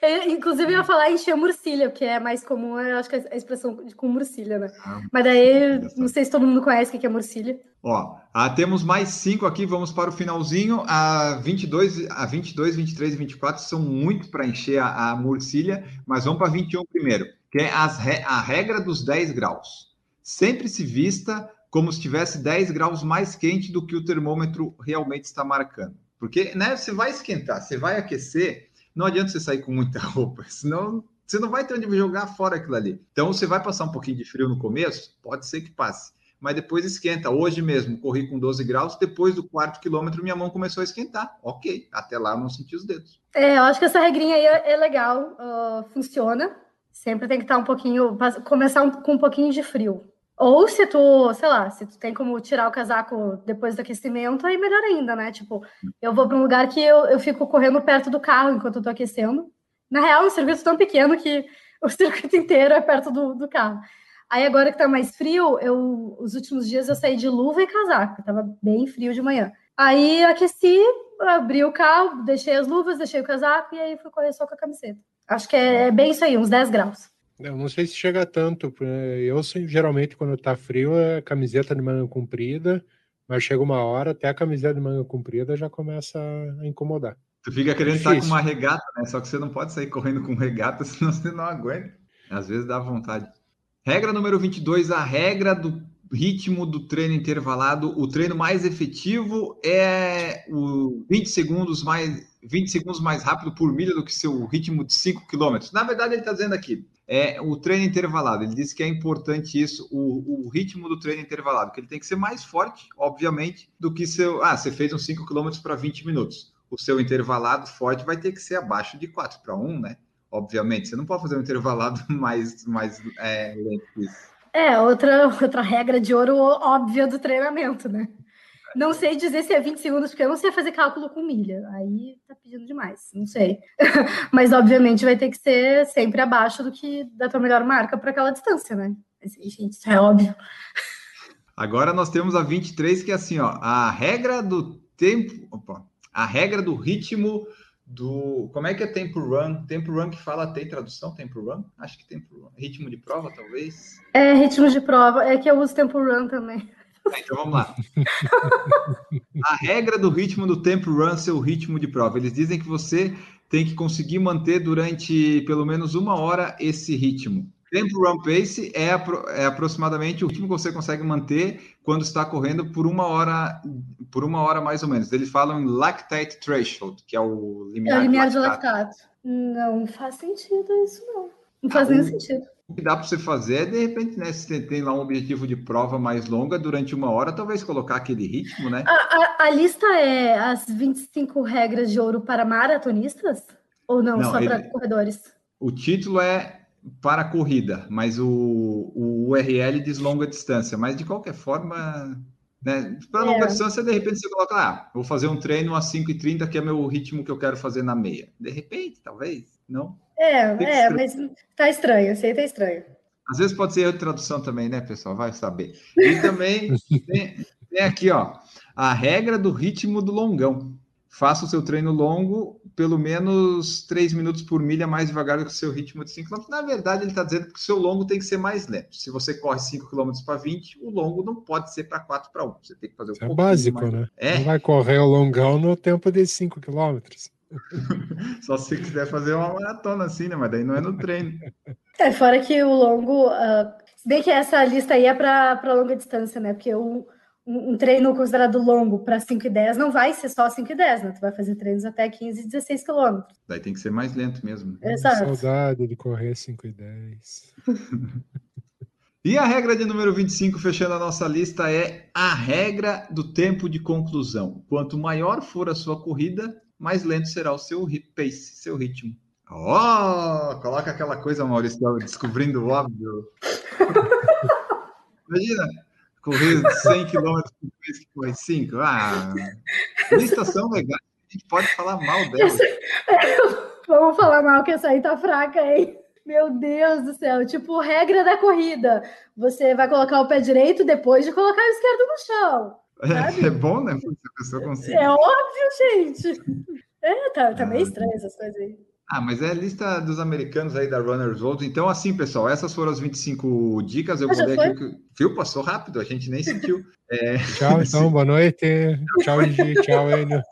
Eu, inclusive, eu ia falar encher murcilha, que é mais comum, eu acho que a expressão com murcilha, né? Ah, Mas daí, não sei se todo mundo conhece o que é murcilha. Ó, ah, temos mais cinco aqui, vamos para o finalzinho. A 22, a 22, 23 e 24 são muito para encher a, a murcilha, mas vamos para 21 primeiro. que é as, a regra dos 10 graus. Sempre se vista como se tivesse 10 graus mais quente do que o termômetro realmente está marcando. Porque né, você vai esquentar, você vai aquecer, não adianta você sair com muita [LAUGHS] roupa, senão você não vai ter onde jogar fora aquilo ali. Então você vai passar um pouquinho de frio no começo, pode ser que passe, mas depois esquenta. Hoje mesmo, corri com 12 graus, depois do quarto quilômetro, minha mão começou a esquentar. Ok, até lá eu não senti os dedos. É, eu acho que essa regrinha aí é, é legal, uh, funciona. Sempre tem que estar um pouquinho, começar com um pouquinho de frio. Ou se tu, sei lá, se tu tem como tirar o casaco depois do aquecimento, aí melhor ainda, né? Tipo, eu vou para um lugar que eu, eu fico correndo perto do carro enquanto eu tô aquecendo. Na real, é um circuito tão pequeno que [LAUGHS] o circuito inteiro é perto do, do carro. Aí agora que tá mais frio, eu os últimos dias eu saí de luva e casaco, tava bem frio de manhã. Aí aqueci, abri o carro, deixei as luvas, deixei o casaco e aí fui correr só com a camiseta. Acho que é, é bem isso aí, uns 10 graus. Eu não sei se chega tanto. Eu geralmente, quando tá frio, é camiseta de manga comprida, mas chega uma hora, até a camiseta de manga comprida já começa a incomodar. Tu fica querendo estar com uma regata, né? Só que você não pode sair correndo com regata, [LAUGHS] senão você não aguenta. Às vezes dá vontade. Regra número 22, a regra do ritmo do treino intervalado. O treino mais efetivo é o 20 segundos mais 20 segundos mais rápido por milha do que seu ritmo de 5 km. Na verdade, ele está dizendo aqui, é o treino intervalado. Ele disse que é importante isso, o, o, ritmo do treino intervalado, que ele tem que ser mais forte, obviamente, do que seu. Ah, você fez uns 5 km para 20 minutos. O seu intervalado forte vai ter que ser abaixo de 4 para 1, né? Obviamente. Você não pode fazer um intervalado [LAUGHS] mais, mais é, lento que isso. É, outra, outra regra de ouro óbvia do treinamento, né? Não sei dizer se é 20 segundos, porque eu não sei fazer cálculo com milha. Aí tá pedindo demais, não sei. [LAUGHS] Mas, obviamente, vai ter que ser sempre abaixo do que da tua melhor marca para aquela distância, né? Gente, isso é óbvio. Agora nós temos a 23, que é assim, ó. A regra do tempo. Opa, a regra do ritmo do. Como é que é tempo run? Tempo run que fala, tem tradução? Tempo run? Acho que tempo run. Ritmo de prova, talvez? É, ritmo de prova. É que eu uso tempo run também. Então vamos lá. A regra do ritmo do tempo run seu ritmo de prova. Eles dizem que você tem que conseguir manter durante pelo menos uma hora esse ritmo. Tempo run pace é, é, aproximadamente o ritmo que você consegue manter quando está correndo por uma hora, por uma hora mais ou menos. Eles falam em lactate threshold, que é o limiar, é o limiar de lactato. Não faz sentido isso não. Não faz ah, nenhum sentido. O que dá para você fazer é, de repente, né, se tem lá um objetivo de prova mais longa, durante uma hora, talvez colocar aquele ritmo, né? A, a, a lista é as 25 regras de ouro para maratonistas? Ou não, não só para corredores? O título é para corrida, mas o, o URL diz longa distância. Mas, de qualquer forma, né, para longa é. distância, de repente, você coloca, ah, vou fazer um treino a 5h30, que é meu ritmo que eu quero fazer na meia. De repente, talvez, não? É, é, mas tá estranho, sei tá estranho. Às vezes pode ser erro de tradução também, né, pessoal? Vai saber. E também [LAUGHS] tem, tem, aqui, ó, a regra do ritmo do longão. Faça o seu treino longo pelo menos 3 minutos por milha mais devagar do que o seu ritmo de 5 km. Na verdade, ele está dizendo que o seu longo tem que ser mais lento. Se você corre 5 km para 20, o longo não pode ser para 4 para 1. Você tem que fazer um Isso é básico, mais... né? É. Não vai correr o longão no tempo de 5 km. [LAUGHS] Só se quiser fazer uma maratona assim, né? Mas daí não é no treino. É, fora que o longo. Uh, se bem que essa lista aí é para longa distância, né? Porque um, um treino considerado longo para 5 e 10 não vai ser só 5 e 10, né? Tu vai fazer treinos até 15 e 16 quilômetros. Daí tem que ser mais lento mesmo. Exato. Saudade de correr 5 e 10. [LAUGHS] E a regra de número 25, fechando a nossa lista, é a regra do tempo de conclusão. Quanto maior for a sua corrida, mais lento será o seu pace, seu ritmo. Ó, oh, coloca aquela coisa, Maurício, descobrindo o óbvio. [LAUGHS] Imagina, correr 100 km por vez que corre 5. Ah, estação legal, a gente pode falar mal dela. Vamos falar mal que essa aí tá fraca, hein? Meu Deus do céu, tipo regra da corrida. Você vai colocar o pé direito depois de colocar o esquerdo no chão. É, [LAUGHS] é, bom, né? Se a pessoa conseguir. É óbvio, gente. É, tá, tá meio ah, estranho essas coisas aí. Ah, mas é a lista dos americanos aí da Runners World. Então, assim, pessoal, essas foram as 25 dicas. Eu vou ler aqui. Viu? Passou rápido, a gente nem sentiu. É... Tchau, então, boa noite. Tchau, Gigi. Tchau, Enio.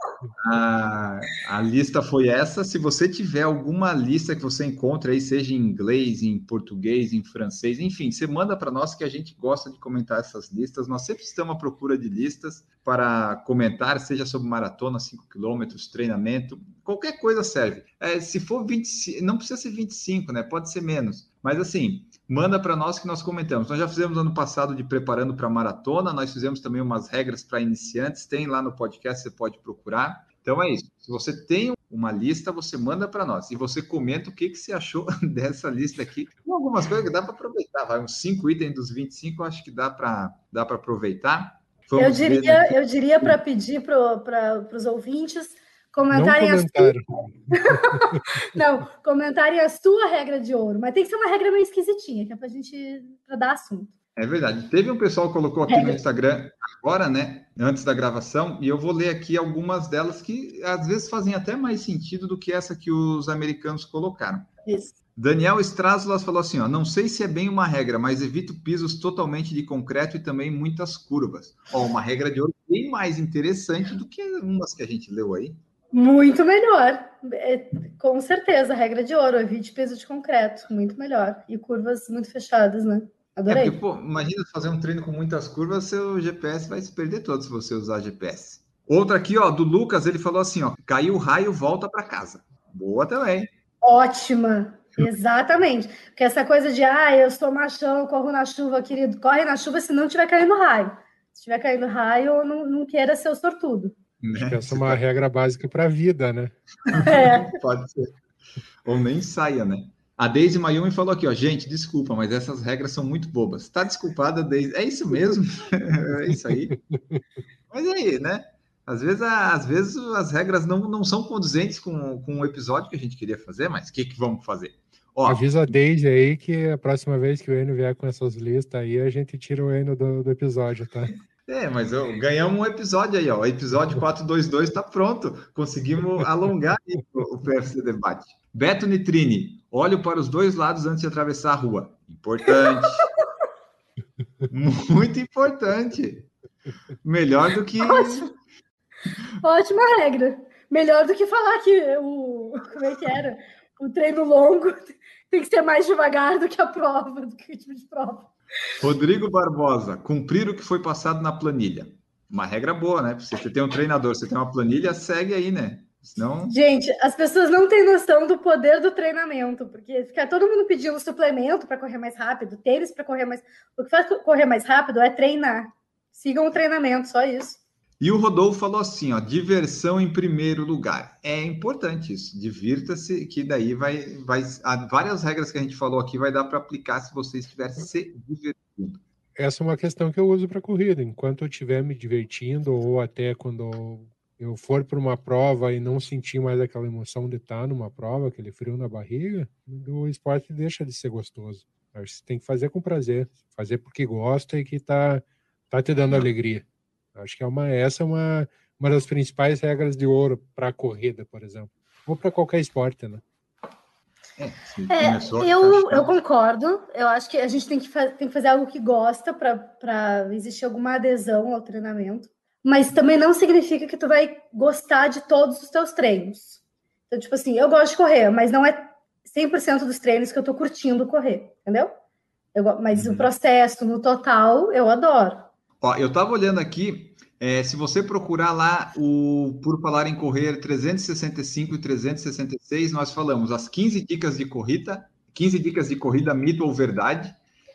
a, a lista foi essa. Se você tiver alguma lista que você encontre aí, seja em inglês, em português, em francês, enfim, você manda para nós que a gente gosta de comentar essas listas. Nós sempre estamos à procura de listas para comentar, seja sobre maratona, 5 quilômetros, treinamento, qualquer coisa serve. É, se for 25, não precisa ser 25, né? Pode ser menos. Mas assim, manda para nós que nós comentamos. Nós já fizemos ano passado de preparando para maratona, nós fizemos também umas regras para iniciantes, tem lá no podcast, você pode procurar. Então é isso. Se você tem uma lista, você manda para nós. E você comenta o que, que você achou [LAUGHS] dessa lista aqui. Tem algumas coisas que dá para aproveitar. Vai uns cinco itens dos 25, eu acho que dá para dá aproveitar. Vamos eu diria, eu diria para pedir para os ouvintes comentarem não comentário. As... [LAUGHS] não, comentarem a sua regra de ouro, mas tem que ser uma regra meio esquisitinha, que é para a gente pra dar assunto. É verdade. Teve um pessoal que colocou aqui no Instagram agora, né? Antes da gravação, e eu vou ler aqui algumas delas que às vezes fazem até mais sentido do que essa que os americanos colocaram. Isso. Daniel Strazulas falou assim: ó, não sei se é bem uma regra, mas evito pisos totalmente de concreto e também muitas curvas. Ó, uma regra de ouro bem mais interessante do que umas que a gente leu aí. Muito melhor. É, com certeza, regra de ouro, evite piso de concreto, muito melhor. E curvas muito fechadas, né? Adorei. É porque, pô, imagina fazer um treino com muitas curvas, seu GPS vai se perder todo se você usar GPS. Outra aqui, ó, do Lucas, ele falou assim, ó, caiu o raio, volta para casa. Boa também. Ótima. Exatamente. Porque essa coisa de, ah, eu sou machão, corro na chuva, querido, corre na chuva se não tiver caindo raio. Se tiver caindo raio, não, não queira ser o sortudo. Né? Essa é uma regra básica para a vida, né? É. [LAUGHS] Pode ser. Ou nem saia, né? A Deise Mayumi falou aqui, ó, gente, desculpa, mas essas regras são muito bobas. Tá desculpada, Deise. É isso mesmo? [LAUGHS] é isso aí. Mas é aí, né? Às vezes, às vezes as regras não, não são condizentes com, com o episódio que a gente queria fazer, mas o que, que vamos fazer? Ó, Avisa a Deise aí que a próxima vez que o Eno vier com essas listas aí, a gente tira o Eno do, do episódio, tá? É, mas eu, ganhamos um episódio aí, ó. O episódio 422 está pronto. Conseguimos alongar o PFC Debate. Beto Nitrini, olho para os dois lados antes de atravessar a rua. Importante. Muito importante. Melhor do que. Ótimo. Ótima regra. Melhor do que falar que o. Como é que era? O treino longo [LAUGHS] tem que ser mais devagar do que a prova, do que o tipo de prova. Rodrigo Barbosa, cumprir o que foi passado na planilha. Uma regra boa, né? Se você tem um treinador, você tem uma planilha, segue aí, né? Senão... Gente, as pessoas não têm noção do poder do treinamento, porque fica todo mundo pedindo suplemento para correr mais rápido, tênis para correr mais. O que faz correr mais rápido é treinar. Sigam o treinamento, só isso. E o Rodolfo falou assim, ó, diversão em primeiro lugar. É importante isso, divirta-se, que daí vai, vai, várias regras que a gente falou aqui vai dar para aplicar se você estiver se divertindo. Essa é uma questão que eu uso para corrida. Enquanto eu estiver me divertindo ou até quando eu for para uma prova e não sentir mais aquela emoção de estar numa prova, aquele frio na barriga, o esporte deixa de ser gostoso. Você tem que fazer com prazer, fazer porque gosta e que está tá te dando alegria. Acho que é uma, essa é uma, uma das principais regras de ouro para a corrida, por exemplo, ou para qualquer esporte, né? É, é eu, eu concordo. Eu acho que a gente tem que, tem que fazer algo que gosta para existir alguma adesão ao treinamento. Mas também não significa que tu vai gostar de todos os teus treinos. Então, tipo assim, eu gosto de correr, mas não é 100% dos treinos que eu tô curtindo correr, entendeu? Eu, mas uhum. o processo, no total, eu adoro. Ó, eu estava olhando aqui, é, se você procurar lá o Por Falar em Correr 365 e 366, nós falamos as 15 dicas de corrida, 15 dicas de corrida, mito ou verdade,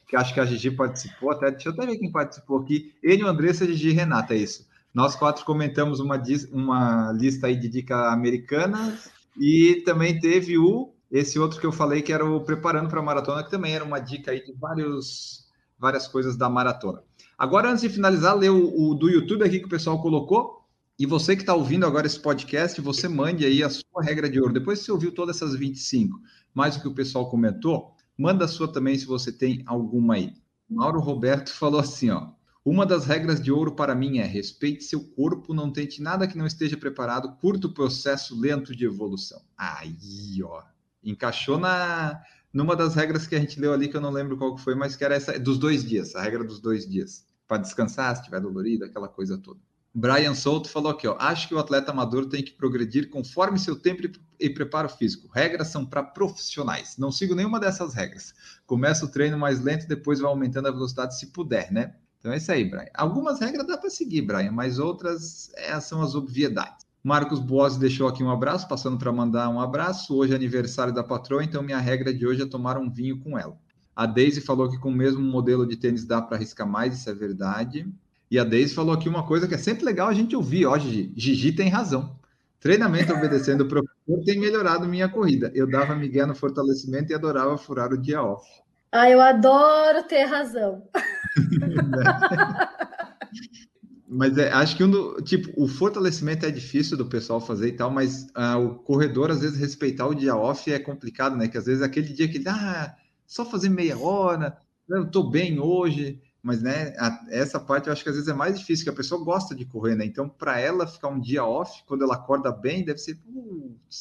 que acho que a Gigi participou, até, deixa eu até ver quem participou aqui, ele, o Andressa, Gigi e Renata, é isso. Nós quatro comentamos uma, uma lista aí de dicas americanas e também teve o, esse outro que eu falei, que era o Preparando para a Maratona, que também era uma dica aí de vários, várias coisas da maratona. Agora, antes de finalizar, ler o, o do YouTube aqui que o pessoal colocou. E você que está ouvindo agora esse podcast, você mande aí a sua regra de ouro. Depois que você ouviu todas essas 25, mais o que o pessoal comentou, manda a sua também se você tem alguma aí. Mauro Roberto [LAUGHS] falou assim, ó. Uma das regras de ouro para mim é respeite seu corpo, não tente nada que não esteja preparado, curta o processo lento de evolução. Aí, ó. Encaixou na numa das regras que a gente leu ali, que eu não lembro qual que foi, mas que era essa dos dois dias, a regra dos dois dias para descansar, se estiver dolorido, aquela coisa toda. Brian Souto falou aqui, ó. Acho que o atleta amador tem que progredir conforme seu tempo e preparo físico. Regras são para profissionais. Não sigo nenhuma dessas regras. Começa o treino mais lento, depois vai aumentando a velocidade se puder, né? Então é isso aí, Brian. Algumas regras dá para seguir, Brian, mas outras essas são as obviedades. Marcos Boas deixou aqui um abraço, passando para mandar um abraço. Hoje é aniversário da patroa, então minha regra de hoje é tomar um vinho com ela. A Daisy falou que com o mesmo modelo de tênis dá para arriscar mais, isso é verdade. E a Daisy falou aqui uma coisa que é sempre legal a gente ouvir, ó, Gigi. Gigi tem razão. Treinamento obedecendo o professor tem melhorado minha corrida. Eu dava migué no fortalecimento e adorava furar o dia off. Ah, eu adoro ter razão. [LAUGHS] mas é, acho que um do, tipo, o fortalecimento é difícil do pessoal fazer e tal, mas ah, o corredor, às vezes, respeitar o dia off é complicado, né? Que às vezes aquele dia que, ah, só fazer meia hora, eu tô bem hoje, mas né, a, essa parte eu acho que às vezes é mais difícil, que a pessoa gosta de correr, né? Então, para ela ficar um dia off, quando ela acorda bem, deve ser,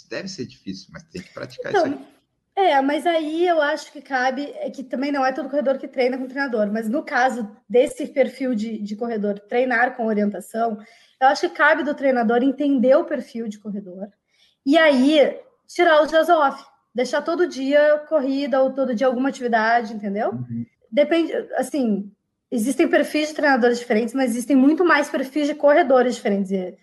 deve ser difícil, mas tem que praticar então, isso aí. É, mas aí eu acho que cabe, é que também não é todo corredor que treina com treinador, mas no caso desse perfil de, de corredor, treinar com orientação, eu acho que cabe do treinador entender o perfil de corredor e aí tirar os dias off, deixar todo dia corrida ou todo dia alguma atividade, entendeu? Uhum. Depende, assim, existem perfis de treinadores diferentes, mas existem muito mais perfis de corredores diferentes. E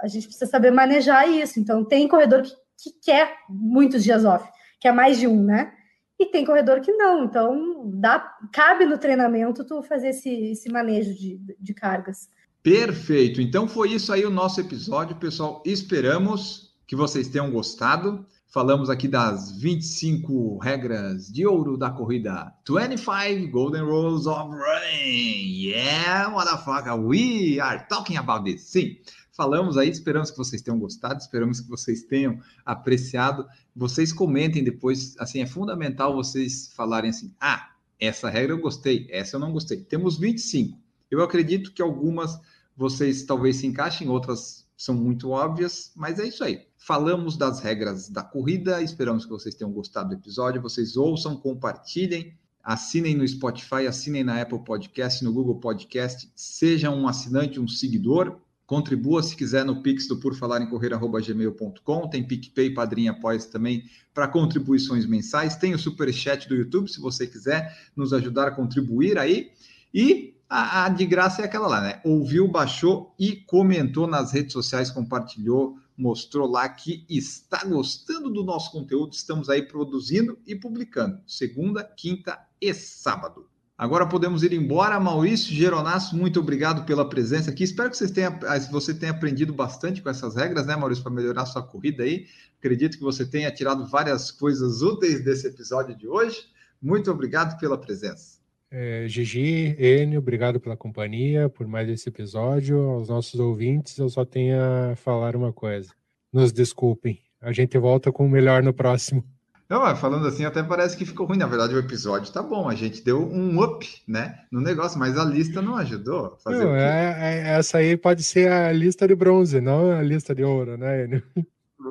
a gente precisa saber manejar isso. Então, tem corredor que, que quer muitos dias off, que é mais de um, né? E tem corredor que não. Então, dá, cabe no treinamento tu fazer esse, esse manejo de, de cargas. Perfeito. Então, foi isso aí o nosso episódio, pessoal. Esperamos que vocês tenham gostado. Falamos aqui das 25 regras de ouro da corrida. 25 Golden Rules of Running. Yeah, motherfucker, we are talking about this. Sim, falamos aí, esperamos que vocês tenham gostado, esperamos que vocês tenham apreciado. Vocês comentem depois, assim, é fundamental vocês falarem assim: ah, essa regra eu gostei, essa eu não gostei. Temos 25. Eu acredito que algumas vocês talvez se encaixem, outras são muito óbvias, mas é isso aí. Falamos das regras da corrida, esperamos que vocês tenham gostado do episódio. Vocês ouçam, compartilhem, assinem no Spotify, assinem na Apple Podcast, no Google Podcast, seja um assinante, um seguidor. Contribua se quiser no Pix do por falar em correr@gmail.com. Tem PicPay, Padrinha Apoia também para contribuições mensais. Tem o Super Chat do YouTube, se você quiser nos ajudar a contribuir aí. E a, a de graça é aquela lá, né? Ouviu, baixou e comentou nas redes sociais, compartilhou mostrou lá que está gostando do nosso conteúdo. Estamos aí produzindo e publicando, segunda, quinta e sábado. Agora podemos ir embora. Maurício Geronasso, muito obrigado pela presença aqui. Espero que vocês tenham, você tenha aprendido bastante com essas regras, né, Maurício, para melhorar sua corrida aí. Acredito que você tenha tirado várias coisas úteis desse episódio de hoje. Muito obrigado pela presença. É, Gigi, Enio, obrigado pela companhia, por mais esse episódio. Aos nossos ouvintes, eu só tenho a falar uma coisa. Nos desculpem. A gente volta com o melhor no próximo. Não, falando assim, até parece que ficou ruim. Na verdade, o episódio tá bom. A gente deu um up, né, no negócio, mas a lista não ajudou. Não, é, é, essa aí pode ser a lista de bronze, não a lista de ouro, né, Enio?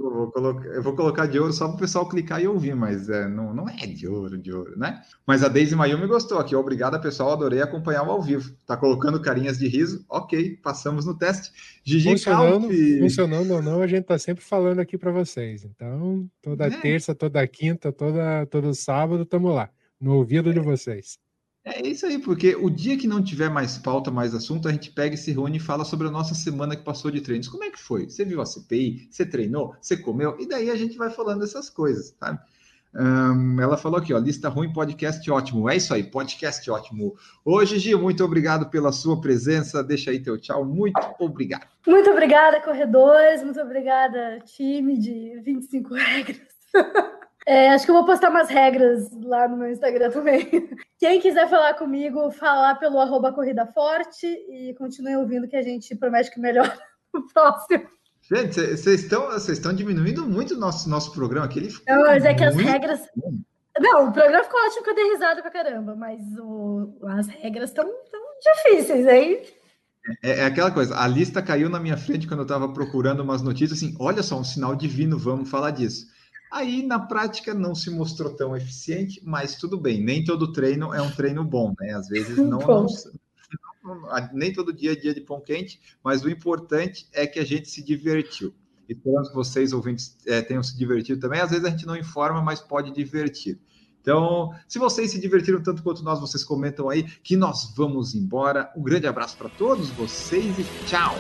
Vou colocar, eu vou colocar de ouro só para o pessoal clicar e ouvir, mas é, não, não é de ouro, de ouro, né? Mas a Daisy Mayumi gostou aqui. Obrigada, pessoal. Adorei acompanhar o ao vivo. Tá colocando carinhas de riso. Ok, passamos no teste. Gigi funcionando, funcionando ou não, a gente tá sempre falando aqui para vocês. Então, toda é. terça, toda quinta, toda, todo sábado, estamos lá, no ouvido é. de vocês. É isso aí, porque o dia que não tiver mais pauta, mais assunto, a gente pega e se reúne e fala sobre a nossa semana que passou de treinos. Como é que foi? Você viu a CPI? Você treinou? Você comeu? E daí a gente vai falando essas coisas, sabe? Ela falou aqui, ó, lista ruim, podcast ótimo. É isso aí, podcast ótimo. Hoje, Gil, muito obrigado pela sua presença. Deixa aí teu tchau. Muito obrigado. Muito obrigada, corredores. Muito obrigada, time de 25 regras. [LAUGHS] É, acho que eu vou postar umas regras lá no meu Instagram também. [LAUGHS] Quem quiser falar comigo, falar pelo arroba Corrida Forte e continue ouvindo que a gente promete que melhora [LAUGHS] no próximo. Gente, vocês estão, vocês estão diminuindo muito o nosso, nosso programa aqui. Ele Não, mas é que as regras. Bom. Não, o programa ficou ótimo que eu dei risada pra caramba, mas o... as regras estão difíceis, hein? É, é, aquela coisa, a lista caiu na minha frente quando eu estava procurando umas notícias, assim, olha só, um sinal divino, vamos falar disso. Aí, na prática, não se mostrou tão eficiente, mas tudo bem. Nem todo treino é um treino bom, né? Às vezes [LAUGHS] não, não, não nem todo dia é dia de pão quente, mas o importante é que a gente se divertiu. Esperamos que vocês, ouvintes, é, tenham se divertido também. Às vezes a gente não informa, mas pode divertir. Então, se vocês se divertiram tanto quanto nós, vocês comentam aí que nós vamos embora. Um grande abraço para todos vocês e tchau!